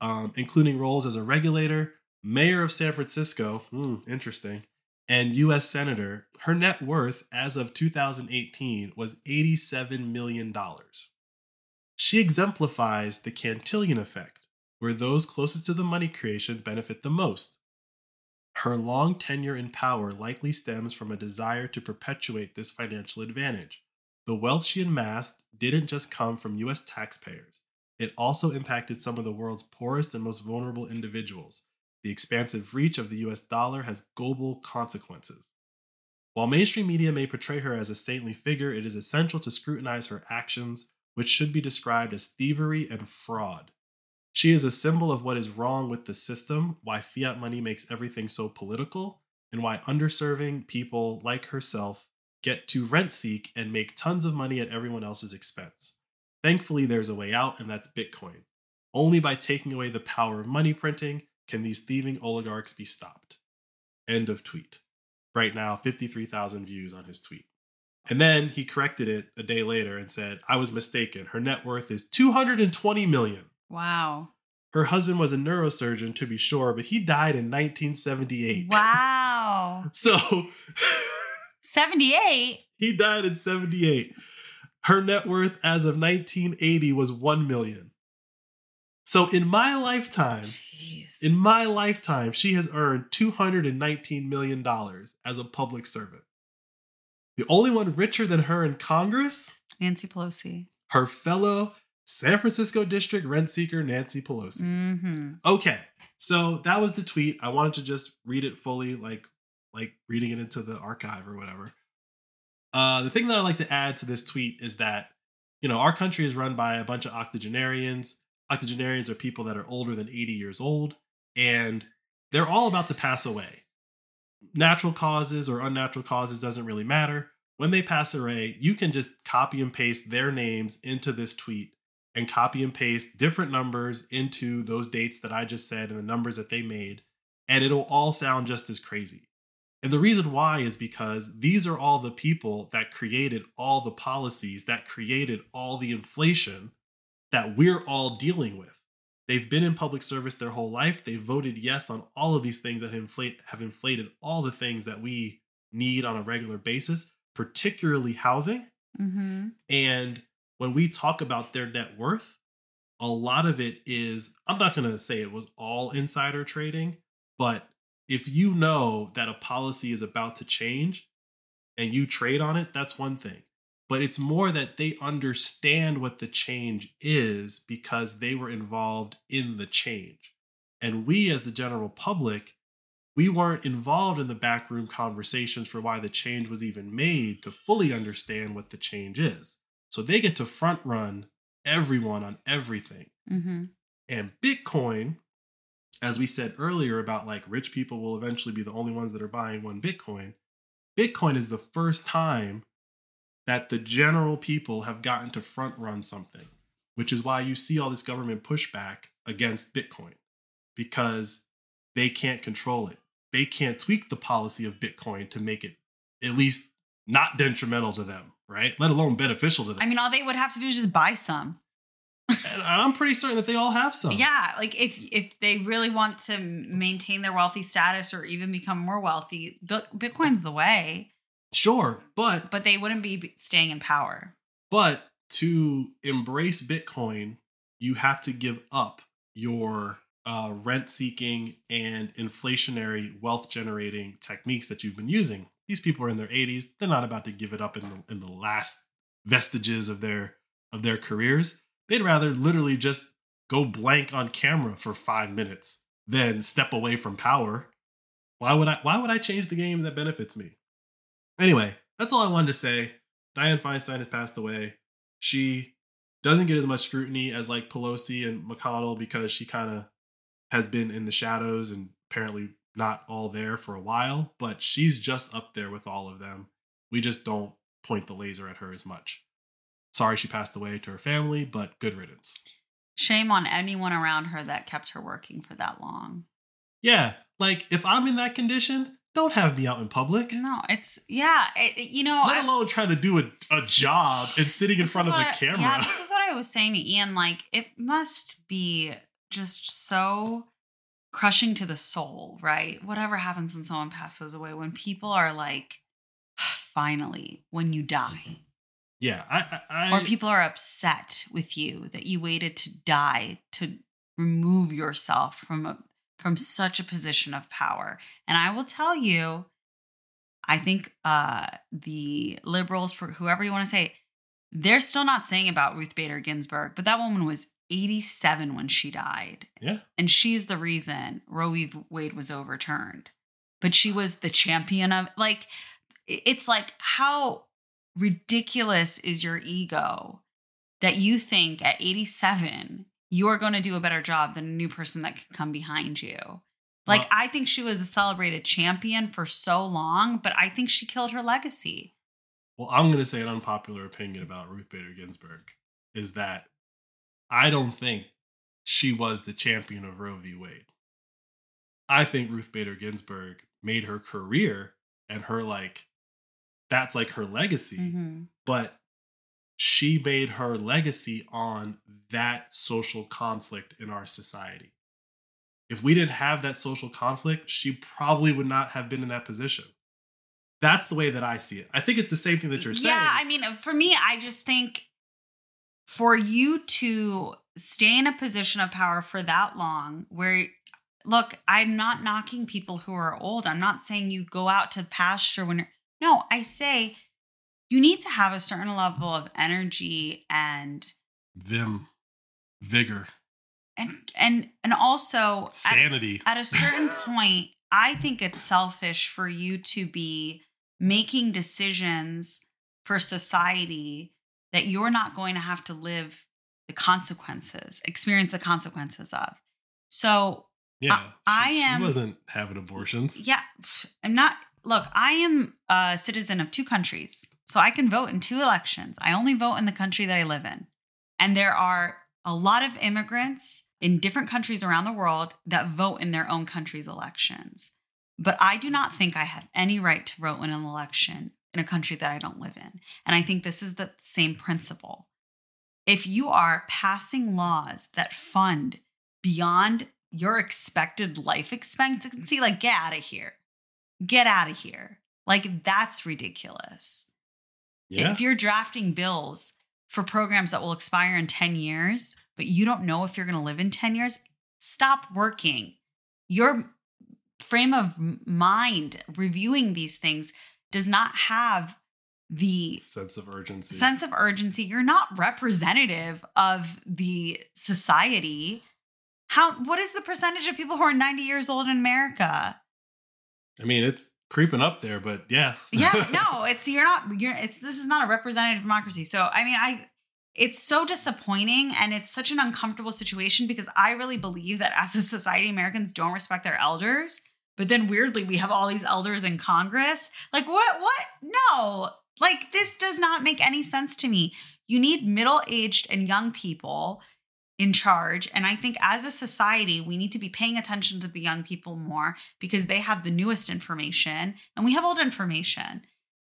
A: um, including roles as a regulator, mayor of San Francisco, hmm, interesting, and U.S. senator, her net worth as of 2018 was $87 million. She exemplifies the Cantillon effect, where those closest to the money creation benefit the most. Her long tenure in power likely stems from a desire to perpetuate this financial advantage. The wealth she amassed didn't just come from US taxpayers, it also impacted some of the world's poorest and most vulnerable individuals. The expansive reach of the US dollar has global consequences. While mainstream media may portray her as a saintly figure, it is essential to scrutinize her actions, which should be described as thievery and fraud. She is a symbol of what is wrong with the system, why fiat money makes everything so political, and why underserving people like herself get to rent seek and make tons of money at everyone else's expense. Thankfully, there's a way out, and that's Bitcoin. Only by taking away the power of money printing can these thieving oligarchs be stopped. End of tweet. Right now, 53,000 views on his tweet. And then he corrected it a day later and said, I was mistaken. Her net worth is 220 million.
B: Wow.
A: Her husband was a neurosurgeon, to be sure, but he died in 1978.
B: Wow. *laughs*
A: So *laughs*
B: 78.
A: he died in 78. Her net worth as of 1980 was 1 million. So in my lifetime,
B: Jeez.
A: in my lifetime, she has earned $219 million as a public servant. The only one richer than her in Congress,
B: Nancy Pelosi.
A: her fellow San Francisco district rent seeker, Nancy Pelosi.
B: Mm-hmm.
A: Okay, so that was the tweet. I wanted to just read it fully, like like reading it into the archive or whatever. Uh, the thing that I like to add to this tweet is that you know our country is run by a bunch of octogenarians. Octogenarians are people that are older than 80 years old, and they're all about to pass away. Natural causes or unnatural causes doesn't really matter. When they pass away, you can just copy and paste their names into this tweet and copy and paste different numbers into those dates that I just said and the numbers that they made, and it'll all sound just as crazy. And the reason why is because these are all the people that created all the policies, that created all the inflation that we're all dealing with. They've been in public service their whole life. They voted yes on all of these things that inflate, have inflated all the things that we need on a regular basis, particularly housing.
B: Mm-hmm.
A: And when we talk about their net worth, a lot of it is, I'm not going to say it was all insider trading, but if you know that a policy is about to change and you trade on it, that's one thing. But it's more that they understand what the change is because they were involved in the change. And we, as the general public, we weren't involved in the backroom conversations for why the change was even made to fully understand what the change is. So they get to front run everyone on everything.
B: Mm-hmm.
A: And Bitcoin, as we said earlier about like rich people will eventually be the only ones that are buying one Bitcoin, Bitcoin is the first time that the general people have gotten to front run something, which is why you see all this government pushback against Bitcoin because they can't control it. They can't tweak the policy of Bitcoin to make it at least not detrimental to them, right? Let alone beneficial to them.
B: I mean, all they would have to do is just buy some.
A: and I'm pretty certain that they all have some.
B: Yeah, like if if they really want to maintain their wealthy status or even become more wealthy, Bitcoin's the way.
A: Sure, but
B: but they wouldn't be staying in power.
A: But to embrace Bitcoin, you have to give up your uh, rent seeking and inflationary wealth generating techniques that you've been using. These people are in their 80s. They're not about to give it up in the, in the last vestiges of their of their careers. They'd rather literally just go blank on camera for 5 minutes than step away from power. Why would I why would I change the game that benefits me? Anyway, that's all I wanted to say. Dianne Feinstein has passed away. She doesn't get as much scrutiny as like Pelosi and McConnell because she kind of has been in the shadows and apparently not all there for a while, but she's just up there with all of them. We just don't point the laser at her as much. Sorry she passed away to her family, but good riddance.
B: Shame on anyone around her that kept her working for that long.
A: Yeah, like if I'm in that condition, don't have me out in public.
B: No, it's yeah, it, you know.
A: Let alone trying to do a, a job and sitting in front of the camera.
B: Yeah, this is what I was saying to Ian. Like, it must be just so crushing to the soul, right? Whatever happens when someone passes away, when people are like, *sighs* finally, when you die.
A: Yeah, I, I,
B: or people are upset with you that you waited to die to remove yourself from a from such a position of power. And I will tell you, I think uh, the liberals, whoever you want to say, they're still not saying about Ruth Bader Ginsburg, but that woman was 87 when she died.
A: Yeah.
B: And she's the reason Roe v. Wade was overturned. But she was the champion of, like, it's like, how ridiculous is your ego that you think at 87 you're going to do a better job than a new person that could come behind you. Like, well, I think she was a celebrated champion for so long, but I think she killed her legacy.
A: Well, I'm going to say an unpopular opinion about Ruth Bader Ginsburg is that I don't think she was the champion of Roe v. Wade. I think Ruth Bader Ginsburg made her career and her, like, that's like her legacy. Mm-hmm. But she made her legacy on that social conflict in our society. If we didn't have that social conflict, she probably would not have been in that position. That's the way that I see it. I think it's the same thing that you're saying.
B: Yeah, I mean, for me, I just think for you to stay in a position of power for that long, where look, I'm not knocking people who are old. I'm not saying you go out to pasture when you're no, I say you need to have a certain level of energy and
A: vim, vigor,
B: and and and also
A: sanity.
B: At, at a certain *laughs* point, I think it's selfish for you to be making decisions for society that you're not going to have to live the consequences, experience the consequences of. So
A: yeah, I, I am. She wasn't having abortions.
B: Yeah, I'm not. Look, I am a citizen of two countries. So I can vote in two elections. I only vote in the country that I live in. And there are a lot of immigrants in different countries around the world that vote in their own country's elections. But I do not think I have any right to vote in an election in a country that I don't live in. And I think this is the same principle. If you are passing laws that fund beyond your expected life expectancy, like get out of here. Get out of here. Like that's ridiculous. Yeah. If you're drafting bills for programs that will expire in 10 years, but you don't know if you're going to live in 10 years, stop working. Your frame of mind reviewing these things does not have the
A: sense of urgency.
B: Sense of urgency. You're not representative of the society. How what is the percentage of people who are 90 years old in America?
A: I mean, it's creeping up there, but yeah.
B: Yeah, *laughs* no, it's you're not you're it's this is not a representative democracy. So I mean, I it's so disappointing and it's such an uncomfortable situation because I really believe that as a society, Americans don't respect their elders. But then weirdly, we have all these elders in Congress. Like, what? What? No. Like, this does not make any sense to me. You need middle aged and young people in charge. And I think as a society, we need to be paying attention to the young people more because they have the newest information and we have old information.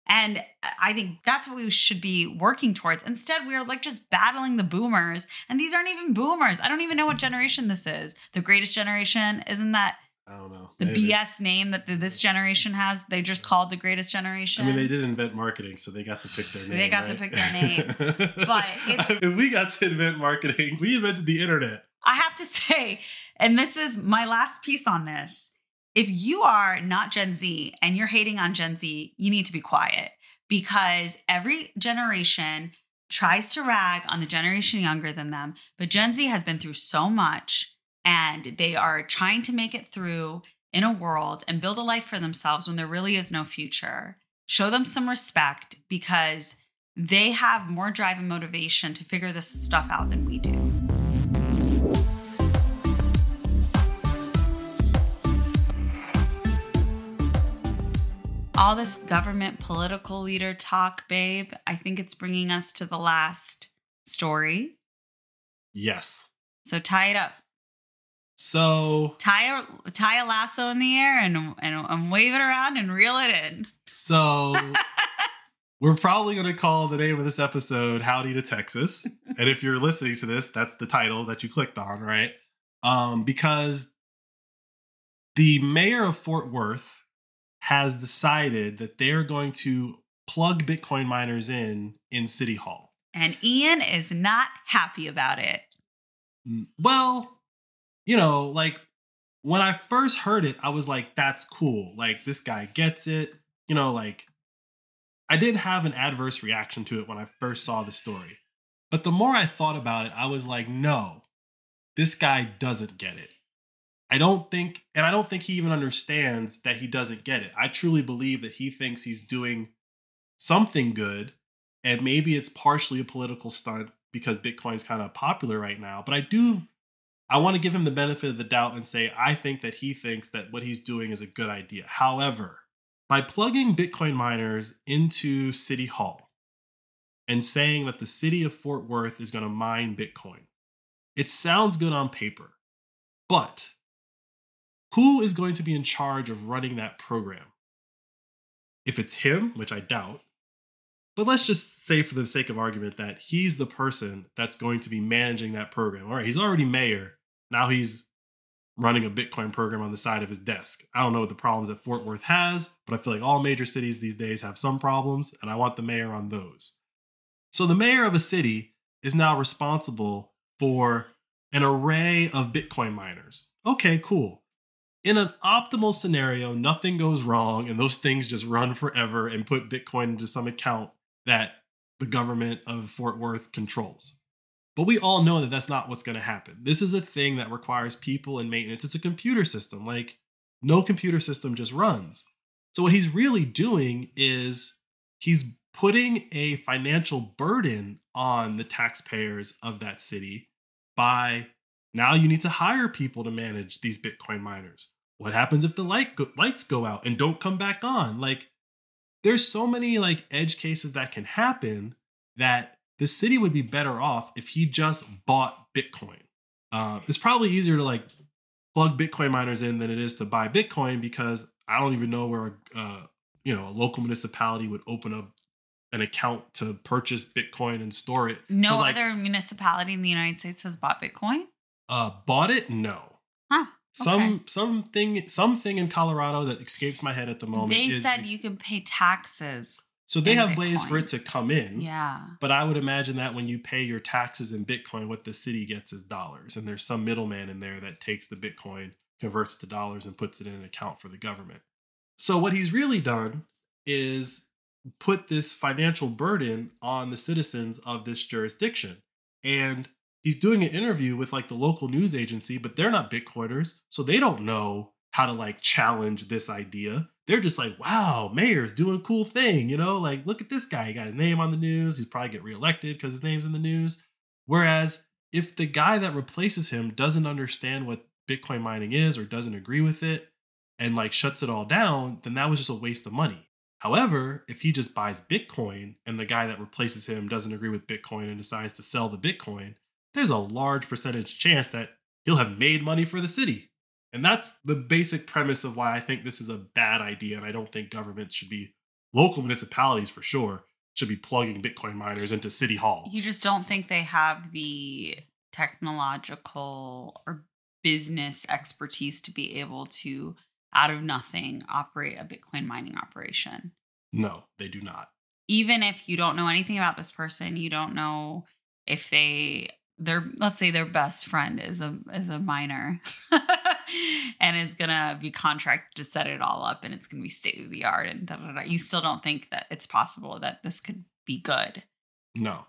B: And I think that's what we should be working towards. Instead, we are like just battling the boomers. And these aren't even boomers. I don't even know what generation this is. The greatest generation, isn't that
A: I don't know.
B: The
A: Maybe.
B: BS name that the, this generation has? They just called the greatest generation.
A: I mean, they did invent marketing, so they got to pick their name.
B: They got to pick their name. *laughs* But
A: we got to invent marketing, we invented the internet.
B: I have to *laughs* say, and this is my last piece on this. If you are not Gen Z and you're hating on Gen Z, you need to be quiet because every generation tries to rag on the generation younger than them. But Gen Z has been through so much and they are trying to make it through in a world and build a life for themselves when there really is no future. Show them some respect because they have more drive and motivation to figure this stuff out than we do. all this government political leader talk, babe, I think it's bringing us to the last story.
A: Yes.
B: So tie it up.
A: So,
B: Tie a, tie a lasso in the air and, and, and wave it around and reel it in.
A: so *laughs* we're probably going to call the name of this episode "Howdy to Texas," *laughs* and if you're listening to this, that's the title that you clicked on, right? Um, because the mayor of Fort Worth has decided that they're going to plug Bitcoin miners in in City Hall.
B: And Ian is not happy about it.
A: Mm, Well, you know, like when I first heard it, I was like, that's cool. Like, this guy gets it. You know, like, I didn't have an adverse reaction to it when I first saw the story. But the more I thought about it, I was like, no, this guy doesn't get it. I don't think, and I don't think he even understands that he doesn't get it. I truly believe that he thinks he's doing something good, and maybe it's partially a political stunt because Bitcoin's kind of popular right now. But I do, I want to give him the benefit of the doubt and say I think that he thinks that what he's doing is a good idea. However, by plugging Bitcoin miners into City Hall and saying that the city of Fort Worth is going to mine Bitcoin, it sounds good on paper, but who is going to be in charge of running that program? If it's him, which I doubt, but let's just say for the sake of argument that he's the person that's going to be managing that program. All right, he's already mayor. Now he's running a Bitcoin program on the side of his desk. I don't know what the problems that Fort Worth has, but I feel like all major cities these days have some problems, and I want the mayor on those. So the mayor of a city is now responsible for an array of Bitcoin miners. Okay, cool. In an optimal scenario, nothing goes wrong and those things just run forever and put Bitcoin into some account that the government of Fort Worth controls. But we all know that that's not what's going to happen. This is a thing that requires people and maintenance. It's a computer system. Like, no computer system just runs. So, what he's really doing is he's putting a financial burden on the taxpayers of that city by now you need to hire people to manage these Bitcoin miners. What happens if the light go- lights go out and don't come back on? Like, there's so many like edge cases that can happen that the city would be better off if he just bought Bitcoin. Uh, it's probably easier to like plug Bitcoin miners in than it is to buy Bitcoin because I don't even know where uh, you know a local municipality would open up an account to purchase Bitcoin and store it.
B: No
A: like,
B: other municipality in the United States has bought Bitcoin.
A: Uh, bought it? No.
B: Huh.
A: Some something something in Colorado that escapes my head at the moment.
B: They
A: is-
B: said you can pay taxes.
A: So they have ways for it to come in.
B: Yeah.
A: But I would imagine that when you pay your taxes in Bitcoin, what the city gets is dollars. And there's some middleman in there that takes the Bitcoin, converts to dollars, and puts it in an account for the government. So what he's really done is put this financial burden on the citizens of this jurisdiction. And he's doing an interview with like the local news agency, but they're not Bitcoiners. So they don't know how to like challenge this idea. They're just like, wow, mayor's doing a cool thing, you know, like look at this guy. He got his name on the news. He's probably get reelected because his name's in the news. Whereas if the guy that replaces him doesn't understand what Bitcoin mining is or doesn't agree with it and like shuts it all down, then that was just a waste of money. However, if he just buys Bitcoin and the guy that replaces him doesn't agree with Bitcoin and decides to sell the Bitcoin, there's a large percentage chance that he'll have made money for the city. And that's the basic premise of why I think this is a bad idea. And I don't think governments should be, local municipalities for sure, should be plugging Bitcoin miners into City Hall.
B: You just don't think they have the technological or business expertise to be able to, out of nothing, operate a Bitcoin mining operation.
A: No, they do not.
B: Even if you don't know anything about this person, you don't know if they their let's say their best friend is a is a miner *laughs* and is gonna be contracted to set it all up and it's gonna be state of the art and da, da, da. you still don't think that it's possible that this could be good
A: No,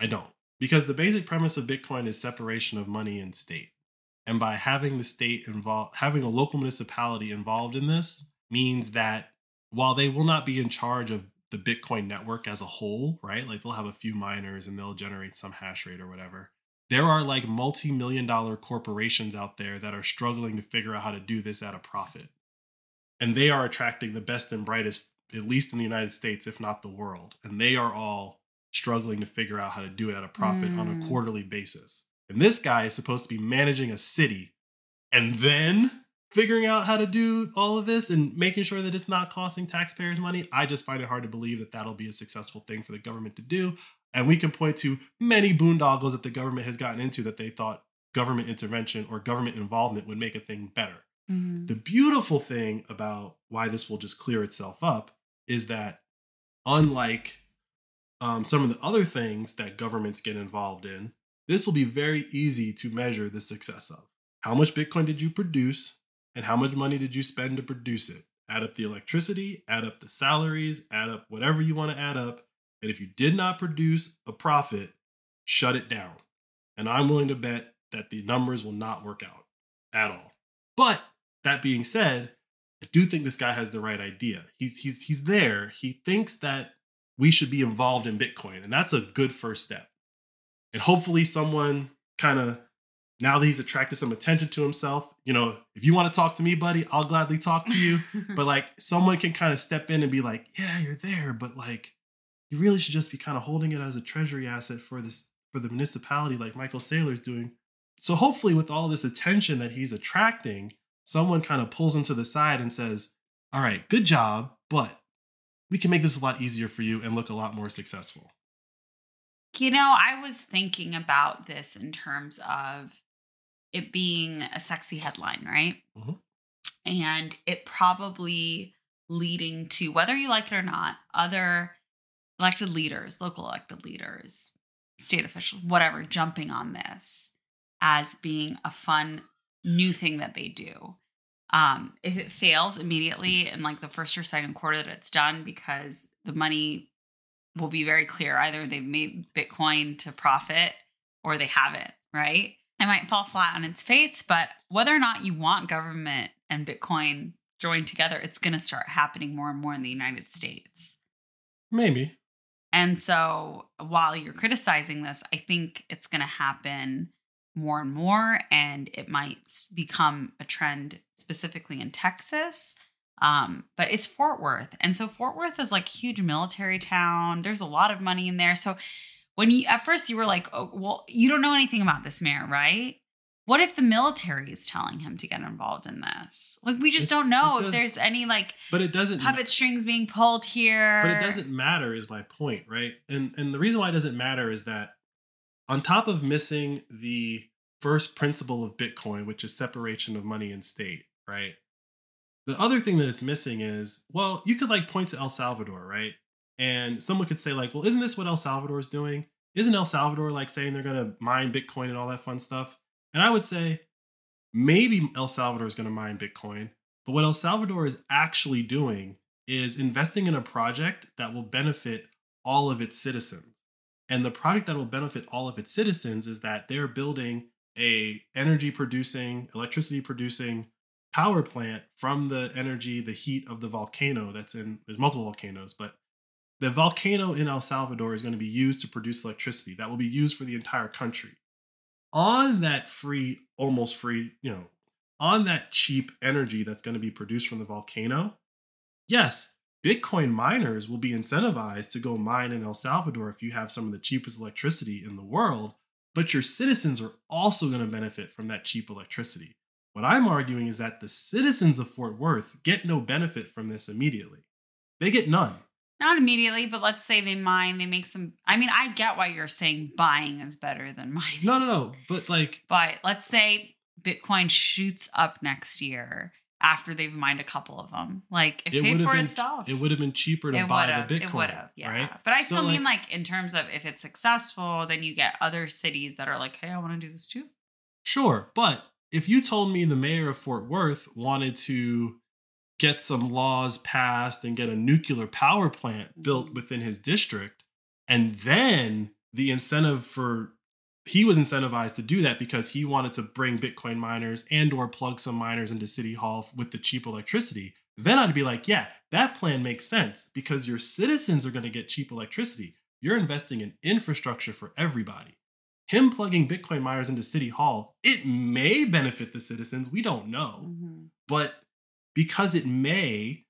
A: I don't. Because the basic premise of Bitcoin is separation of money and state. And by having the state involved, having a local municipality involved in this means that while they will not be in charge of the Bitcoin network as a whole, right? Like they'll have a few miners and they'll generate some hash rate or whatever. There are like multi million dollar corporations out there that are struggling to figure out how to do this at a profit. And they are attracting the best and brightest, at least in the United States, if not the world. And they are all struggling to figure out how to do it at a profit on a
B: Mm.
A: quarterly basis. And this guy is supposed to be managing a city and then figuring out how to do all of this and making sure that it's not costing taxpayers money. I just find it hard to believe that that'll be a successful thing for the government to do. And we can point to many boondoggles that the government has gotten into that they thought government intervention or government involvement would make a thing better.
B: Mhm.
A: The beautiful thing about why this will just clear itself up is that, unlike um, some of the other things that governments get involved in, this will be very easy to measure the success of. How much Bitcoin did you produce, and how much money did you spend to produce it? Add up the electricity, add up the salaries, add up whatever you want to add up. And if you did not produce a profit, shut it down. And I'm willing to bet that the numbers will not work out at all. But that being said, I do think this guy has the right idea. He's he's he's there. He thinks that we should be involved in Bitcoin, and that's a good first step. And hopefully, someone kind of now that he's attracted some attention to himself, you know, if you want to talk to me, buddy, I'll gladly talk to you. *laughs* but like, someone can kind of step in and be like, "Yeah, you're there, but like, you really should just be kind of holding it as a treasury asset for this for the municipality, like Michael Saylor's doing." So hopefully, with all this attention that he's attracting, someone kind of pulls him to the side and says, All right, good job, but we can make this a lot easier for you and look a lot more successful.
B: You know, I was thinking about this in terms of it being a sexy headline, right?
A: Mhm.
B: And it probably leading to, whether you like it or not, other elected leaders, local elected leaders, state officials, whatever, jumping on this as being a fun new thing that they do. Um, if it fails immediately in like the first or second quarter that it's done, because the money will be very clear. Either they've made Bitcoin to profit or they haven't, right? It might fall flat on its face, but whether or not you want government and Bitcoin joined together, it's going to start happening more and more in the United States.
A: Maybe.
B: And so while you're criticizing this, I think it's going to happen more and more, and it might become a trend specifically in Texas. Um, but it's Fort Worth. And so Fort Worth is like huge military town. There's a lot of money in there. So when you at first you were like, oh, well, you don't know anything about this mayor, right? What if the military is telling him to get involved in this? Like we just
A: It-
B: don't know if there's any like
A: But it doesn't
B: puppet strings being pulled here.
A: but it doesn't matter is my point, right? And and the reason why it doesn't matter is that on top of missing the first principle of Bitcoin, which is separation of money and state, right? The other thing that it's missing is, well, you could like point to El Salvador, right? And someone could say, like, well, isn't this what El Salvador is doing? Isn't El Salvador like saying they're gonna mine Bitcoin and all that fun stuff? And I would say maybe El Salvador is gonna mine Bitcoin, but what El Salvador is actually doing is investing in a project that will benefit all of its citizens. And the project that will benefit all of its citizens is that they're building a energy producing, electricity producing power plant from the energy, the heat of the volcano that's in there's multiple volcanoes, but the volcano in El Salvador is going to be used to produce electricity that will be used for the entire country. On that free, almost free, you know, on that cheap energy that's going to be produced from the volcano, yes, Bitcoin miners will be incentivized to go mine in El Salvador if you have some of the cheapest electricity in the world, but your citizens are also going to benefit from that cheap electricity. What I'm arguing is that the citizens of Fort Worth get no benefit from this immediately. They get none.
B: Not immediately, but let's say they mine, they make some. I mean, I get why you're saying buying is better than *laughs* mining.
A: No, no, no. But like,
B: But let's say Bitcoin shoots up next year after they've mined a couple of them. Like it,
A: it
B: paid
A: would have
B: for
A: been
B: itself.
A: it would have been cheaper to
B: It
A: buy the
B: It
A: Bitcoin.
B: would have, yeah.
A: Right?
B: But I
A: So,
B: still mean
A: like-
B: like in terms of if it's successful, then you get other cities that are like, hey, I want to do this too.
A: Sure, but if you told me the mayor of Fort Worth wanted to get some laws passed and get a nuclear power plant built
B: Mhm.
A: within his district, and then the incentive for he was incentivized to do that because he wanted to bring Bitcoin miners and or plug some miners into City Hall with the cheap electricity, then I'd be like, yeah, that plan makes sense because your citizens are going to get cheap electricity. You're investing in infrastructure for everybody him plugging Bitcoin miners into City Hall, it may benefit the citizens. We don't know.
B: Mhm.
A: But because it may,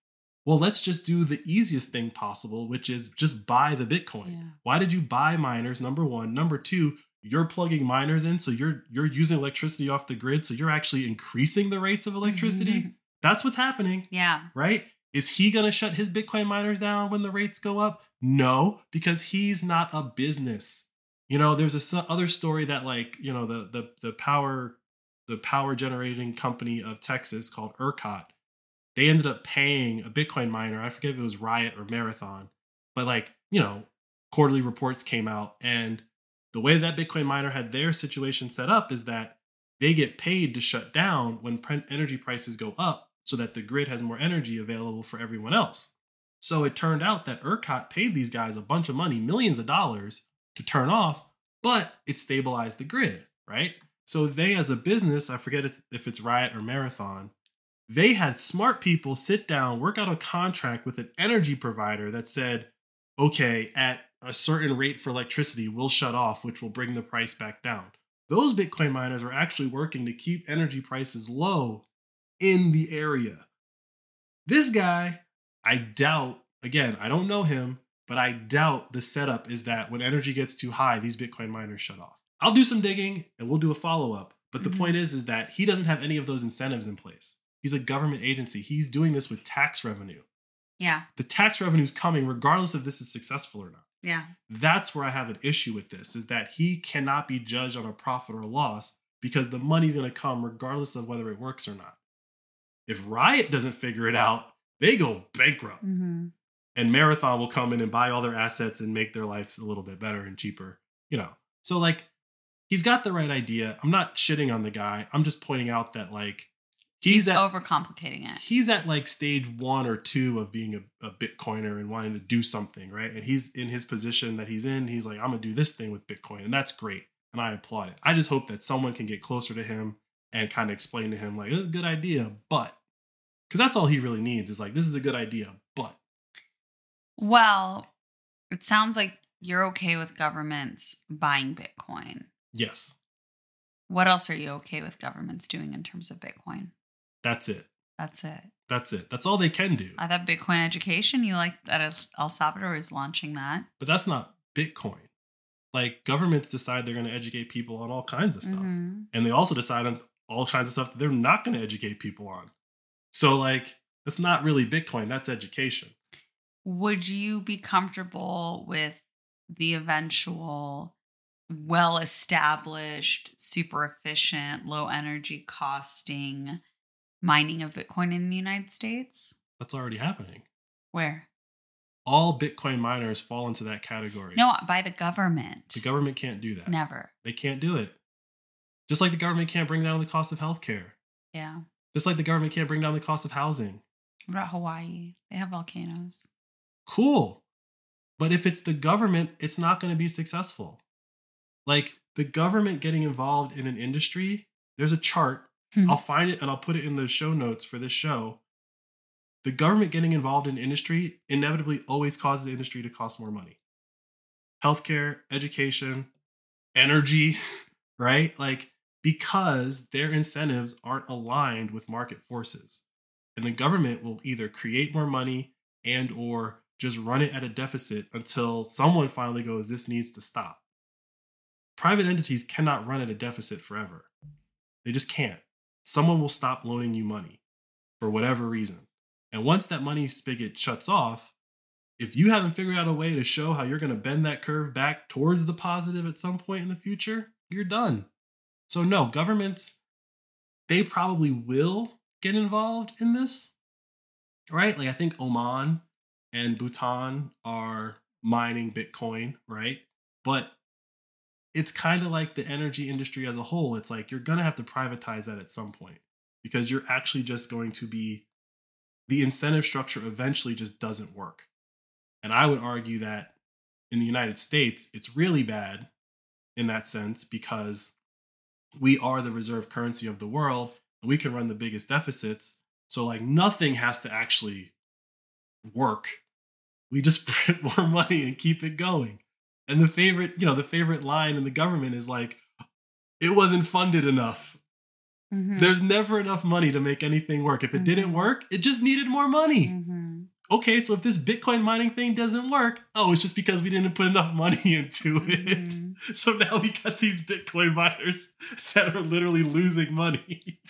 A: well, let's just do the easiest thing possible, which is just buy the Bitcoin.
B: Yeah.
A: Why did you buy miners? Number one. Number two, you're plugging miners in, so you're you're using electricity off the grid, so you're actually increasing the rates of electricity. Mm-hmm. That's what's happening
B: yeah.
A: right? Is he going to shut his Bitcoin miners down when the rates go up? No, because he's not a business. You know, there's a s- other story that like, you know, the the the power the power generating company of Texas called ERCOT, they ended up paying a Bitcoin miner, I forget if it was Riot or Marathon, but like, you know, quarterly reports came out and the way that Bitcoin miner had their situation set up is that they get paid to shut down when energy prices go up so that the grid has more energy available for everyone else. So it turned out that ERCOT paid these guys a bunch of money, millions of dollars, to turn off, but it stabilized the grid, right? So they, as a business, I forget if it's Riot or Marathon, they had smart people sit down, work out a contract with an energy provider that said, okay, at a certain rate for electricity, we'll shut off, which will bring the price back down. Those Bitcoin miners are actually working to keep energy prices low in the area. This guy, I doubt, again, I don't know him, but I doubt the setup is that when energy gets too high, these Bitcoin miners shut off. I'll do some digging and we'll do a follow up. But the
B: Mhm.
A: point is, is that he doesn't have any of those incentives in place. He's a government agency. He's doing this with tax revenue.
B: Yeah.
A: The tax revenue is coming regardless if this is successful or not.
B: Yeah.
A: That's where I have an issue with this is that he cannot be judged on a profit or loss because the money's going to come regardless of whether it works or not. If Riot doesn't figure it out, they go bankrupt.
B: Mm-hmm.
A: And Marathon will come in and buy all their assets and make their lives a little bit better and cheaper, you know. So like he's got the right idea. I'm not shitting on the guy. I'm just pointing out that like he's,
B: He's
A: at
B: overcomplicating it.
A: he's at like stage one or two of being a, a Bitcoiner and wanting to do something, right? And he's in his position that he's in. He's like, I'm gonna do this thing with Bitcoin, and that's great, and I applaud it. I just hope that someone can get closer to him and kind of explain to him like, "This is a good idea, but because that's all he really needs is like, this is a good idea, but
B: Well, it sounds like you're okay with governments buying Bitcoin.
A: yes,
B: What else are you okay with governments doing in terms of Bitcoin?
A: That's it.
B: That's it.
A: That's it. That's all they can do.
B: I thought Bitcoin education, you like that El- Salvador is launching that.
A: But that's not Bitcoin. Like governments decide they're going to educate people on all kinds of stuff.
B: Mhm.
A: and they also decide on all kinds of stuff that they're not going to educate people on. So like that's not really Bitcoin, that's education.
B: Would you be comfortable with the eventual well established, super efficient, low energy costing mining of Bitcoin in the United States?
A: That's already happening.
B: Where?
A: All Bitcoin miners fall into that category.
B: No, by the government.
A: The government can't do that.
B: Never.
A: They can't do it. Just like the government can't bring down the cost of healthcare.
B: Yeah.
A: Just like the government can't bring down the cost of housing.
B: What about Hawaii? They have volcanoes.
A: Cool. But if it's the government, it's not going to be successful. Like the government getting involved in an industry, there's a chart.
B: Hmm.
A: I'll find it and I'll put it in the show notes for this show. The government getting involved in industry inevitably always causes the industry to cost more money. Healthcare, education, energy, *laughs* right? Like because their incentives aren't aligned with market forces. And the government will either create more money and or just run it at a deficit until someone finally goes this needs to stop. Private entities cannot run at a deficit forever. They just can't. Someone will stop loaning you money for whatever reason. And once that money spigot shuts off, if you haven't figured out a way to show how you're going to bend that curve back towards the positive at some point in the future, you're done. So, no, governments, they probably will get involved in this, right? Like, I think Oman and Bhutan are mining Bitcoin, right? But it's kind of like the energy industry as a whole. It's like you're going to have to privatize that at some point because you're actually just going to be the incentive structure eventually just doesn't work. And I would argue that in the United States, it's really bad in that sense because we are the reserve currency of the world and we can run the biggest deficits. So, like, nothing has to actually work. We just *laughs* print more money and keep it going. And the favorite, you know, the favorite line in the government is like, it wasn't funded enough.
B: Mhm.
A: There's never enough money to make anything work. If it didn't
B: Mhm.
A: work, it just needed more money.
B: Mhm.
A: Okay, so if this Bitcoin mining thing doesn't work, oh, it's just because we didn't put enough money *laughs* into it.
B: Mhm.
A: So now we got these Bitcoin miners *laughs* that are literally losing money,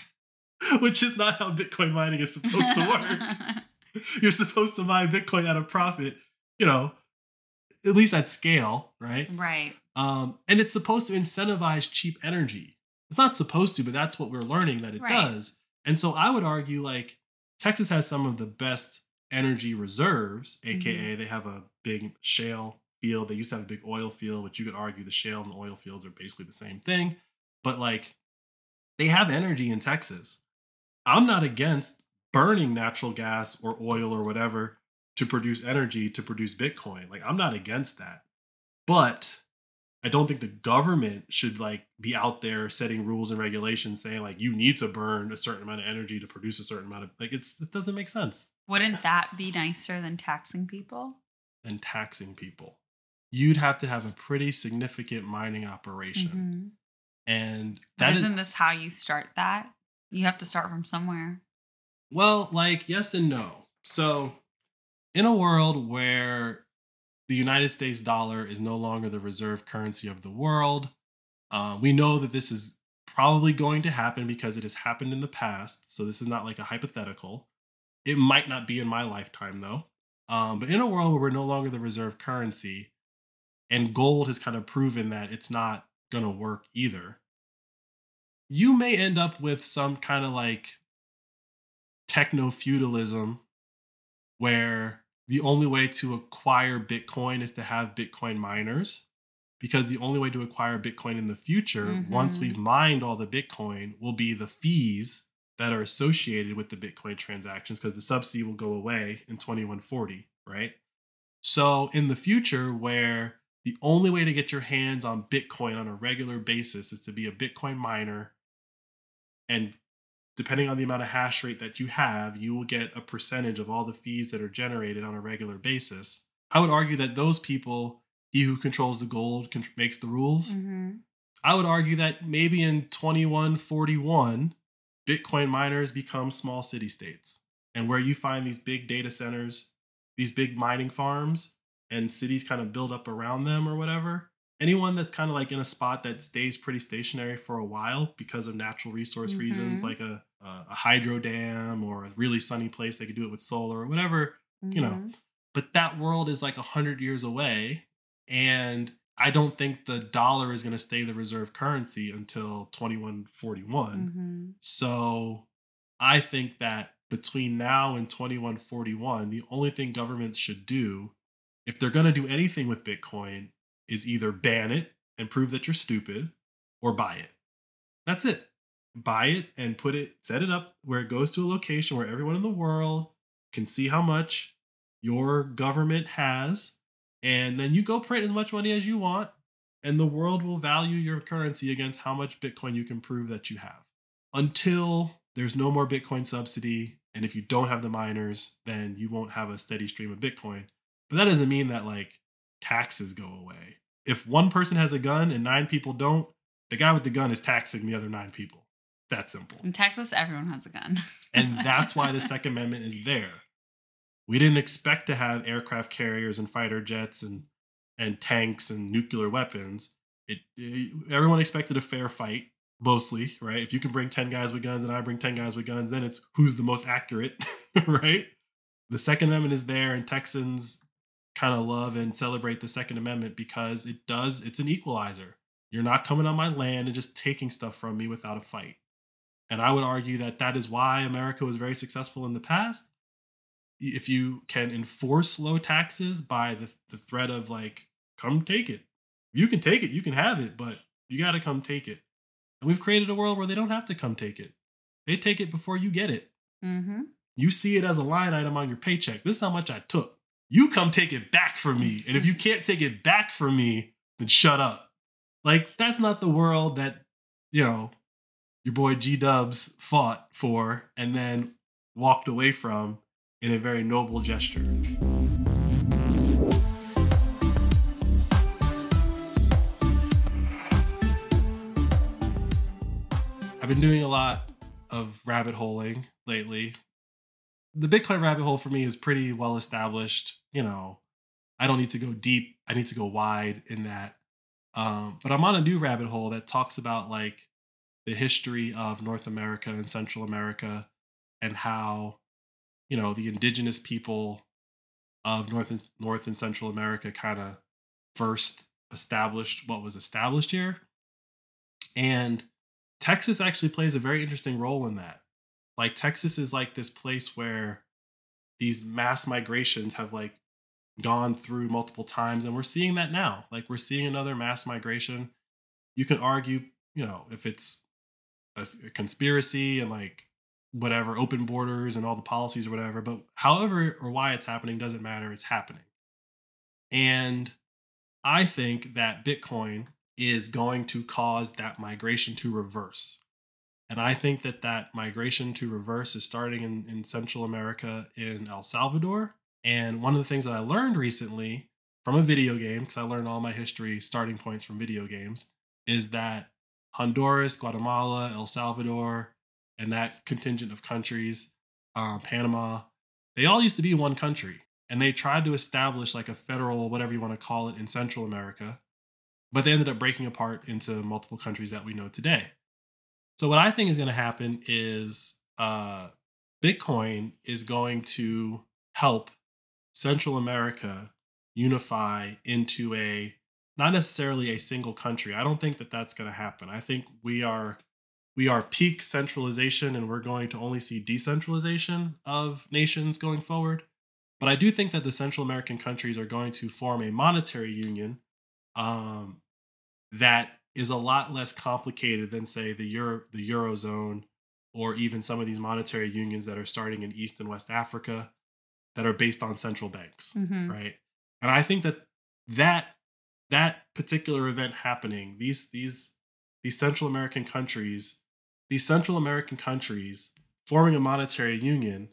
A: *laughs* which is not how Bitcoin mining is supposed to work. You're supposed to mine Bitcoin at a profit, you know, at least at scale, right?
B: right.
A: Um, and it's supposed to incentivize cheap energy. It's not supposed to, but that's what we're learning that it
B: Right.
A: does. And so I would argue like Texas has some of the best energy reserves, aka they have a big shale field. They used to have a big oil field, which you could argue the shale and the oil fields are basically the same thing. But like they have energy in Texas. I'm not against burning natural gas or oil or whatever to produce energy to produce Bitcoin. Like I'm not against that. But I don't think the government should like be out there setting rules and regulations saying like you need to burn a certain amount of energy to produce a certain amount of like it's it doesn't make sense.
B: Wouldn't that be nicer than taxing people?
A: And taxing people. You'd have to have a pretty significant mining operation.
B: Mhm.
A: And
B: But
A: that is
B: isn't this how you start that? You have to start from somewhere.
A: Well, like, yes and no. So, in a world where the United States dollar is no longer the reserve currency of the world, uh, we know that this is probably going to happen because it has happened in the past. So, this is not like a hypothetical. It might not be in my lifetime, though. Um, but in a world where we're no longer the reserve currency, and gold has kind of proven that it's not going to work either, you may end up with some kind of like techno feudalism where the only way to acquire Bitcoin is to have Bitcoin miners. Because the only way to acquire Bitcoin in the future, once
B: Mhm.
A: we've mined all the Bitcoin, will be the fees that are associated with the Bitcoin transactions, because the subsidy will go away in 2140, right? So, in the future, where the only way to get your hands on Bitcoin on a regular basis is to be a Bitcoin miner and depending on the amount of hash rate that you have, you will get a percentage of all the fees that are generated on a regular basis. I would argue that those people, he who controls the gold con- makes the rules.
B: Mm-hmm.
A: I would argue that maybe in 2141, Bitcoin miners become small city states. And where you find these big data centers, these big mining farms, and cities kind of build up around them or whatever, anyone that's kind of like in a spot that stays pretty stationary for a while because of natural resource reasons,
B: Mhm.
A: like a, a, a hydro dam or a really sunny place, they could do it with solar or whatever, You know,
B: Mm-hmm.
A: but that world is like a hundred years away, and I don't think the dollar is going to stay the reserve currency until twenty one forty one.
B: Mm-hmm.
A: So I think that between now and twenty one forty one, the only thing governments should do, if they're going to do anything with Bitcoin, is either ban it and prove that you're stupid, or buy it. That's it. Buy it and put it, set it up where it goes to a location where everyone in the world can see how much your government has And then you go print as much money as you want, and the world will value your currency against how much Bitcoin you can prove that you have. Until there's no more Bitcoin subsidy, and if you don't have the miners, then you won't have a steady stream of Bitcoin. But that doesn't mean that like taxes go away. If one person has a gun and nine people don't, the guy with the gun is taxing the other nine people. That simple.
B: In Texas, everyone has a gun.
A: and *laughs* that's why the Second Amendment is there. We didn't expect to have aircraft carriers and fighter jets and and tanks and nuclear weapons. It, it, everyone expected a fair fight, mostly, right? If you can bring 10 guys with guns and I bring 10 guys with guns, then it's who's the most accurate, *laughs* right? The Second Amendment is there, and Texans kind of love and celebrate the Second Amendment because it does, it's an equalizer. You're not coming on my land and just taking stuff from me without a fight. And I would argue that that is why America was very successful in the past. If you can enforce low taxes by the, the threat of like come take it. You can take it you can have it but you got to come take it. And we've created a world where they don't have to come take it. They take it before you get it.
B: Mm-hmm.
A: you see it as a line item on your paycheck. This is how much i took you come take it back from me and if you can't take it back from me then shut up like that's not the world that you know your boy g dubs fought for and then walked away from in a very noble gesture. I've been doing a lot of rabbit holing lately. The Bitcoin rabbit hole for me is pretty well established. You know, I don't need to go deep, I need to go wide in that. Um, but I'm on a new rabbit hole that talks about like the history of North America and Central America and how you know the indigenous people of North and North and Central America kind of first established what was established here. And Texas actually plays a very interesting role in that. Like Texas is like this place where these mass migrations have like gone through multiple times and we're seeing that now. Like we're seeing another mass migration. You can argue, you know, if it's a, a conspiracy and like whatever open borders and all the policies or whatever but however or why it's happening doesn't matter it's happening and i think that bitcoin is going to cause that migration to reverse and i think that that migration to reverse is starting in, in central america in el salvador and one of the things that i learned recently from a video game because i learned all my history starting points from video games is that honduras guatemala el salvador and that contingent of countries, uh, Panama, they all used to be one country. And they tried to establish like a federal, whatever you want to call it, in Central America. But they ended up breaking apart into multiple countries that we know today. So, what I think is going to happen is uh, Bitcoin is going to help Central America unify into a not necessarily a single country. I don't think that that's going to happen. I think we are we are peak centralization and we're going to only see decentralization of nations going forward. But I do think that the Central American countries are going to form a monetary union um, that is a lot less complicated than, say, the Euro, the eurozone, or even some of these monetary unions that are starting in East and West Africa that are based on central banks, mm-hmm. right? And I think that that that particular event happening, these these these Central American countries these Central American countries forming a monetary union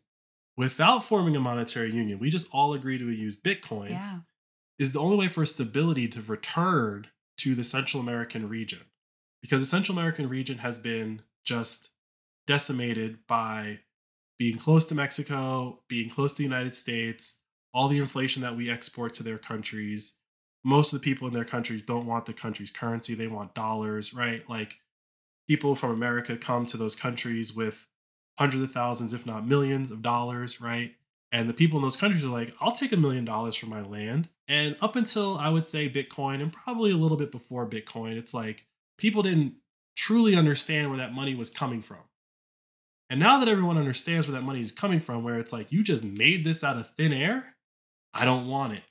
A: without forming a monetary union, we just all agree to use Bitcoin,
B: yeah.
A: is the only way for stability to return to the Central American region. Because the Central American region has been just decimated by being close to Mexico, being close to the United States, all the inflation that we export to their countries. Most of the people in their countries don't want the country's currency, they want dollars, right? Like people from America come to those countries with hundreds of thousands, if not millions of dollars, right? And the people in those countries are like, I'll take a million dollars for my land. And up until I would say Bitcoin, and probably a little bit before Bitcoin, it's like people didn't truly understand where that money was coming from. And now that everyone understands where that money is coming from, where it's like, you just made this out of thin air, I don't want it.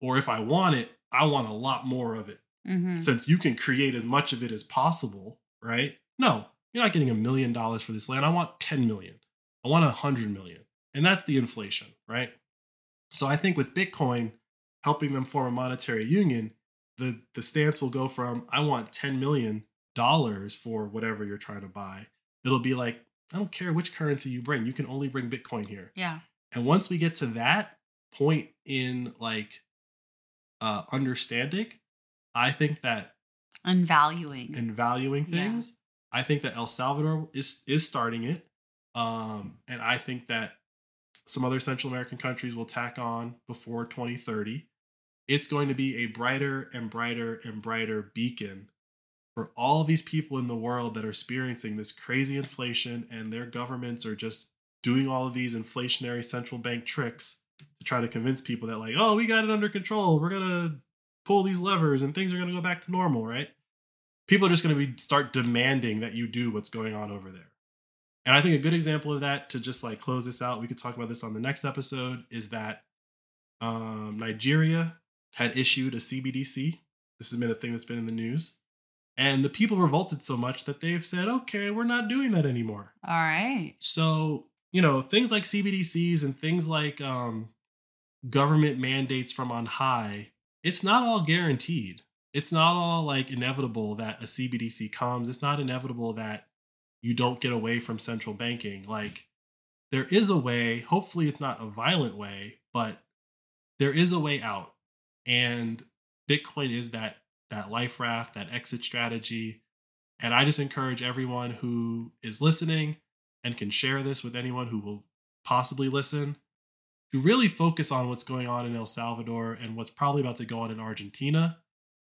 A: Or if I want it, I want a lot more of it.
B: Mm-hmm.
A: Since you can create as much of it as possible, right? No, you're not getting a million dollars for this land. I want 10 million. I want a hundred million. And that's the inflation, right? So I think with Bitcoin, helping them form a monetary union, the the stance will go from I want 10 million dollars for whatever you're trying to buy. It'll be like I don't care which currency you bring. You can only bring Bitcoin here.
B: Yeah.
A: And once we get to that point in like uh understanding, I think that
B: And valuing.
A: in valuing
B: Yeah.
A: things, I think that El Salvador is is starting it. Um and I think that some other Central American countries will tack on before 2030. It's going to be a brighter and brighter and brighter beacon for all these people in the world that are experiencing this crazy inflation and their governments are just doing all of these inflationary central bank tricks to try to convince people that like oh we got it under control. We're going to pull these levers and things are going to go back to normal right? People are just going to be start demanding that you do what's going on over there and i think a good example of that to just like close this out we could talk about this on the next episode is that um, nigeria had issued a cbdc this has been a thing that's been in the news and the people revolted so much that they've said okay we're not doing that anymore
B: All right.
A: so, you know, things like CBDCs and things like um, government mandates from on high, it's not all guaranteed. It's not all like inevitable that a CBDC comes. It's not inevitable that you don't get away from central banking. Like, there is a way, hopefully, it's not a violent way, but there is a way out. And Bitcoin is that that life raft, that exit strategy. And I just encourage everyone who is listening and can share this with anyone who will possibly listen to really focus on what's going on in El Salvador and what's probably about to go on in Argentina.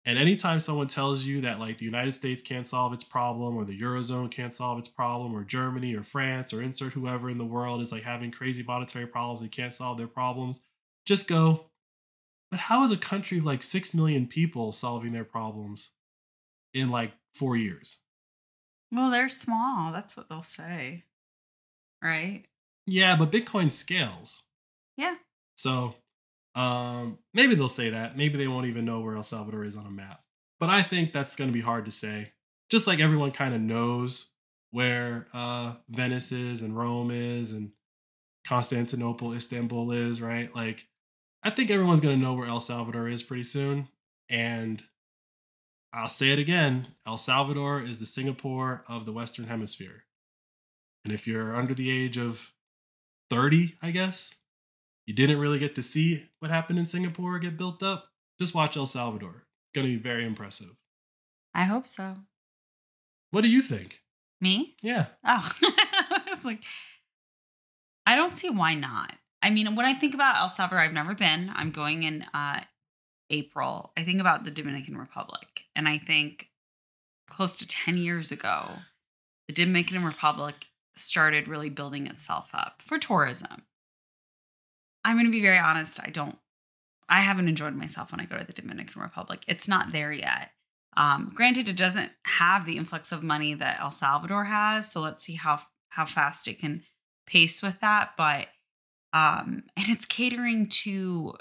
A: And anytime someone tells you that like the United States can't solve its problem or the Eurozone can't solve its problem or Germany or France or insert whoever in the world is like having crazy monetary problems and can't solve their problems, just go, but how is a country of like 6 million people solving their problems in like 4 years?
B: Well, they're small. That's what they'll say. Right?
A: Yeah, but Bitcoin scales.
B: Yeah.
A: So um, maybe they'll say that. Maybe they won't even know where El Salvador is on a map. But I think that's going to be hard to say. Just like everyone kind of knows where uh, Venice is and Rome is and Constantinople, Istanbul is, right? Like, I think everyone's going to know where El Salvador is pretty soon. And I'll say it again El Salvador is the Singapore of the Western Hemisphere. And if you're under the age of 30, I guess, you didn't really get to see what happened in Singapore get built up, just watch El Salvador. Going to be very impressive.
B: I hope so.
A: What do you think?
B: Me?
A: Yeah.
B: Oh, *laughs* I was like, I don't see why not. I mean, when I think about El Salvador, I've never been. I'm going in uh, April. I think about the Dominican Republic, and I think close to 10 years ago, the Dominican Republic started really building itself up for tourism. I'm going to be very honest. I don't, I haven't enjoyed myself when I go to the Dominican Republic. It's not there yet. Um, granted, it doesn't have the influx of money that El Salvador has, so let's see how how fast it can pace with that. But um, *laughs* and it's catering to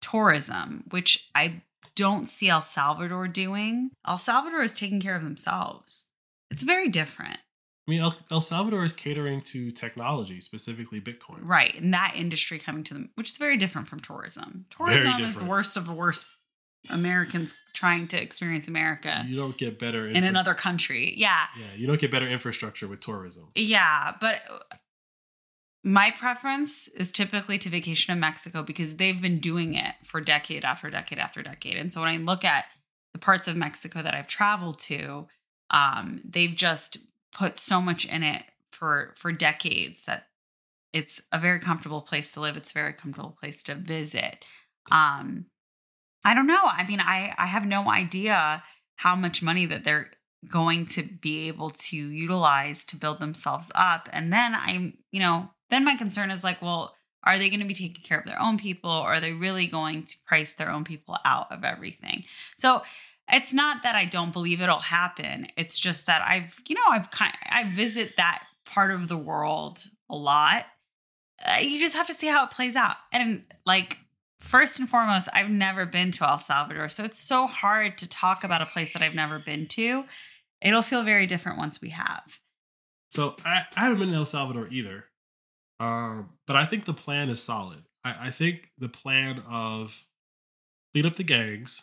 B: tourism, which I don't see El Salvador doing. El Salvador is taking care of themselves. It's very different,
A: I mean, El, El Salvador is catering to technology, specifically Bitcoin.
B: right? And that industry coming to them, which is very different from tourism. Tourism is the worst of the worst. Americans trying to experience America
A: You don't get better
B: in another country. Yeah.
A: Yeah, you don't get better infrastructure with tourism.
B: Yeah, but my preference is typically to vacation in Mexico because they've been doing it for decade after decade after decade. And so when I look at the parts of Mexico that I've traveled to, um, they've just put so much in it for for decades that it's a very comfortable place to live. It's a very comfortable place to visit. Um, I don't know. I mean, I I have no idea how much money that they're going to be able to utilize to build themselves up. And then I'm, you know, then my concern is like, well, are they going to be taking care of their own people or are they really going to price their own people out of everything? So it's not that I don't believe it'll happen. It's just that I've, you know, I've kind I visit that part of the world a lot. Uh, you just have to see how it plays out. And like first and foremost, I've never been to El Salvador. So it's so hard to talk about a place that I've never been to. It'll feel very different once we have.
A: So I, I haven't been to El Salvador either. Um, but I think the plan is solid. I, I think the plan of clean up the gangs,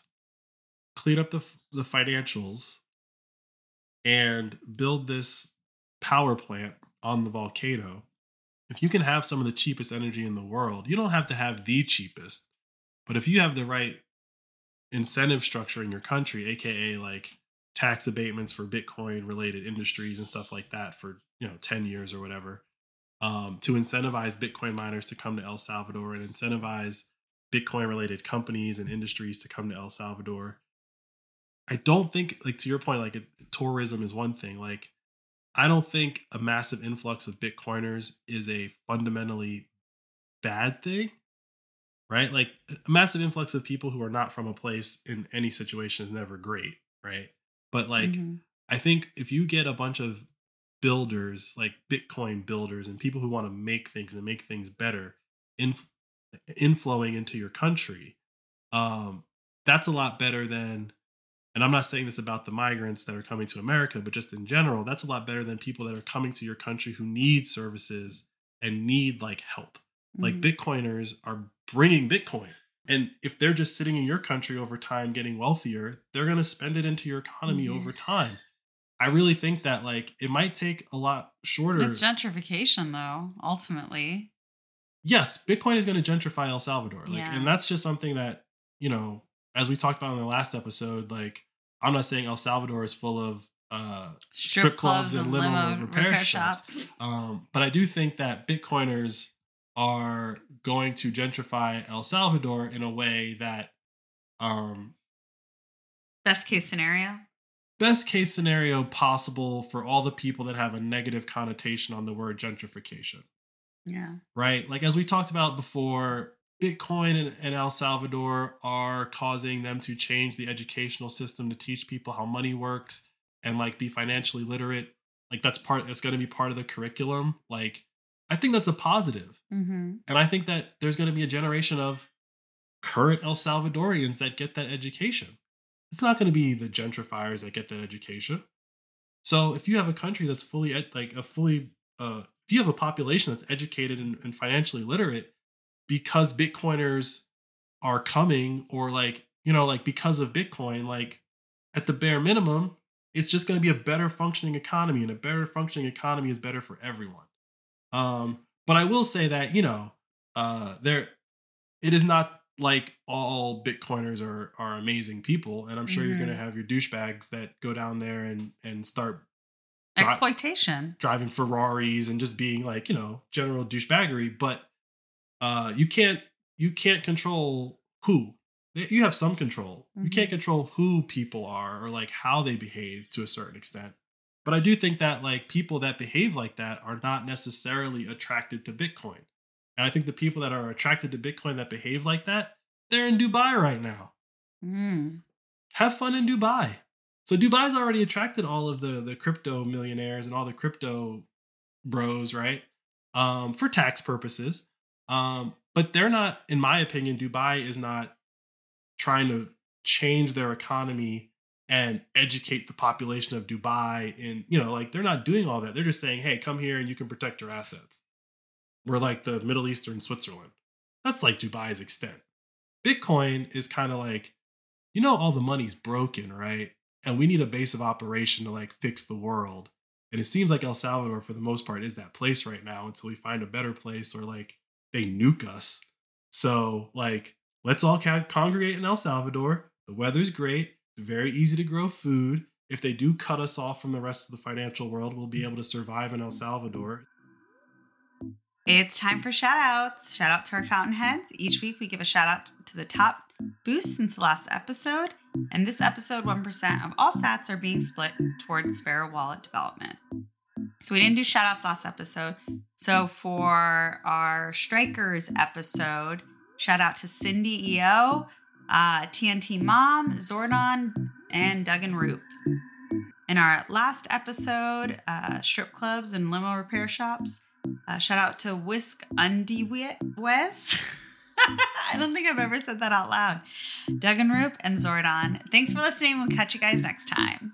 A: clean up the the financials, and build this power plant on the volcano. If you can have some of the cheapest energy in the world, you don't have to have the cheapest, but if you have the right incentive structure in your country, aka like tax abatements for Bitcoin related industries and stuff like that for you know 10 years or whatever, um, to incentivize Bitcoin miners to come to El Salvador and incentivize Bitcoin related companies and industries to come to El Salvador. I don't think, like to your point, like tourism is one thing. Like, I don't think a massive influx of Bitcoiners is a fundamentally bad thing, right? Like, a massive influx of people who are not from a place in any situation is never great, right? But like, mm-hmm. I think if you get a bunch of builders, like Bitcoin builders, and people who want to make things and make things better, inf- inflowing into your country, um, that's a lot better than. And I'm not saying this about the migrants that are coming to America, but just in general, that's a lot better than people that are coming to your country who need services and need like help. Mm-hmm. Like Bitcoiners are bringing Bitcoin. And if they're just sitting in your country over time getting wealthier, they're going to spend it into your economy mm-hmm. over time. I really think that like it might take a lot shorter.
B: It's gentrification though, ultimately.
A: Yes, Bitcoin is going to gentrify El Salvador. Like yeah. and that's just something that, you know, as we talked about in the last episode, like I'm not saying El Salvador is full of uh strip, strip clubs, clubs, and, and limo, limo repair, repair, shops. shops. Um, but I do think that Bitcoiners are going to gentrify El Salvador in a way that um
B: best case scenario
A: best case scenario possible for all the people that have a negative connotation on the word gentrification.
B: Yeah.
A: Right? Like as we talked about before, Bitcoin and, and, El Salvador are causing them to change the educational system to teach people how money works and like be financially literate. Like that's part that's going to be part of the curriculum. Like I think that's a positive. Mm-hmm. And I think that there's going to be a generation of current El Salvadorians that get that education. It's not going to be the gentrifiers that get that education. So if you have a country that's fully ed- like a fully uh, if you have a population that's educated and, and financially literate because Bitcoiners are coming or like you know like because of Bitcoin like at the bare minimum it's just going to be a better functioning economy and a better functioning economy is better for everyone. Um, but I will say that you know uh, there it is not like all Bitcoiners are are amazing people, and I'm sure mm-hmm. you're going to have your douchebags that go down there and and start
B: dri- exploitation,
A: driving Ferraris and just being like you know general douchebaggery. But uh, you can't you can't control who you have some control. Mm-hmm. You can't control who people are or like how they behave to a certain extent. But I do think that like people that behave like that are not necessarily attracted to Bitcoin. And I think the people that are attracted to Bitcoin that behave like that, they're in Dubai right now. Mm. Have fun in Dubai. So Dubai's already attracted all of the the crypto millionaires and all the crypto bros, right? Um, for tax purposes. Um, but they're not, in my opinion, Dubai is not trying to change their economy and educate the population of Dubai. And, you know, like they're not doing all that. They're just saying, hey, come here and you can protect your assets. We're like the Middle Eastern Switzerland. That's like Dubai's extent. Bitcoin is kind of like, you know, all the money's broken, right? And we need a base of operation to like fix the world. And it seems like El Salvador, for the most part, is that place right now until we find a better place or like they nuke us. So, like, let's all congregate in El Salvador. The weather's great. It's very easy to grow food. If they do cut us off from the rest of the financial world, we'll be able to survive in El Salvador.
B: It's time for shout outs. Shout out to our fountainheads. Each week we give a shout out to the top boost since the last episode. And this episode, 1% of all sats are being split towards Sparrow Wallet development. So we didn't do shout outs last episode. So for our Strikers episode, shout out to Cindy EO, uh, TNT Mom, Zordon, and Duggan Roop. In our last episode, uh, strip clubs and limo repair shops, uh, shout out to Whisk Undiwes. *laughs* I don't think I've ever said that out loud. Duggan Roop and Zordon. Thanks for listening. We'll catch you guys next time.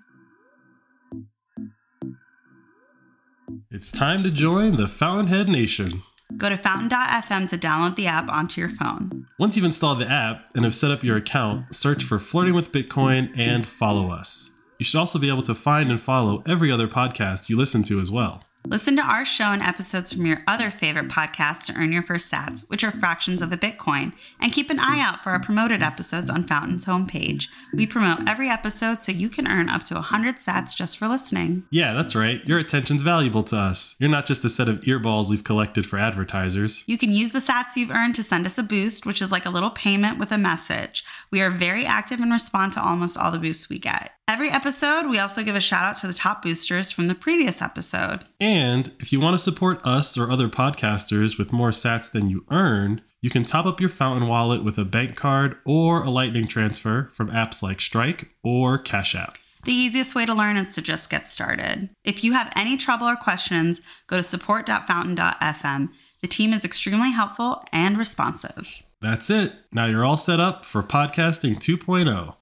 A: It's time to join the Fountainhead Nation.
B: Go to fountain.fm to download the app onto your phone.
A: Once you've installed the app and have set up your account, search for Flirting with Bitcoin and follow us. You should also be able to find and follow every other podcast you listen to as well.
B: Listen to our show and episodes from your other favorite podcasts to earn your first sats, which are fractions of a Bitcoin. And keep an eye out for our promoted episodes on Fountain's homepage. We promote every episode so you can earn up to 100 sats just for listening.
A: Yeah, that's right. Your attention's valuable to us. You're not just a set of earballs we've collected for advertisers.
B: You can use the sats you've earned to send us a boost, which is like a little payment with a message. We are very active and respond to almost all the boosts we get. Every episode, we also give a shout out to the top boosters from the previous episode.
A: And if you want to support us or other podcasters with more sats than you earn, you can top up your Fountain wallet with a bank card or a lightning transfer from apps like Strike or Cash App.
B: The easiest way to learn is to just get started. If you have any trouble or questions, go to support.fountain.fm. The team is extremely helpful and responsive.
A: That's it. Now you're all set up for podcasting oh. 2.0.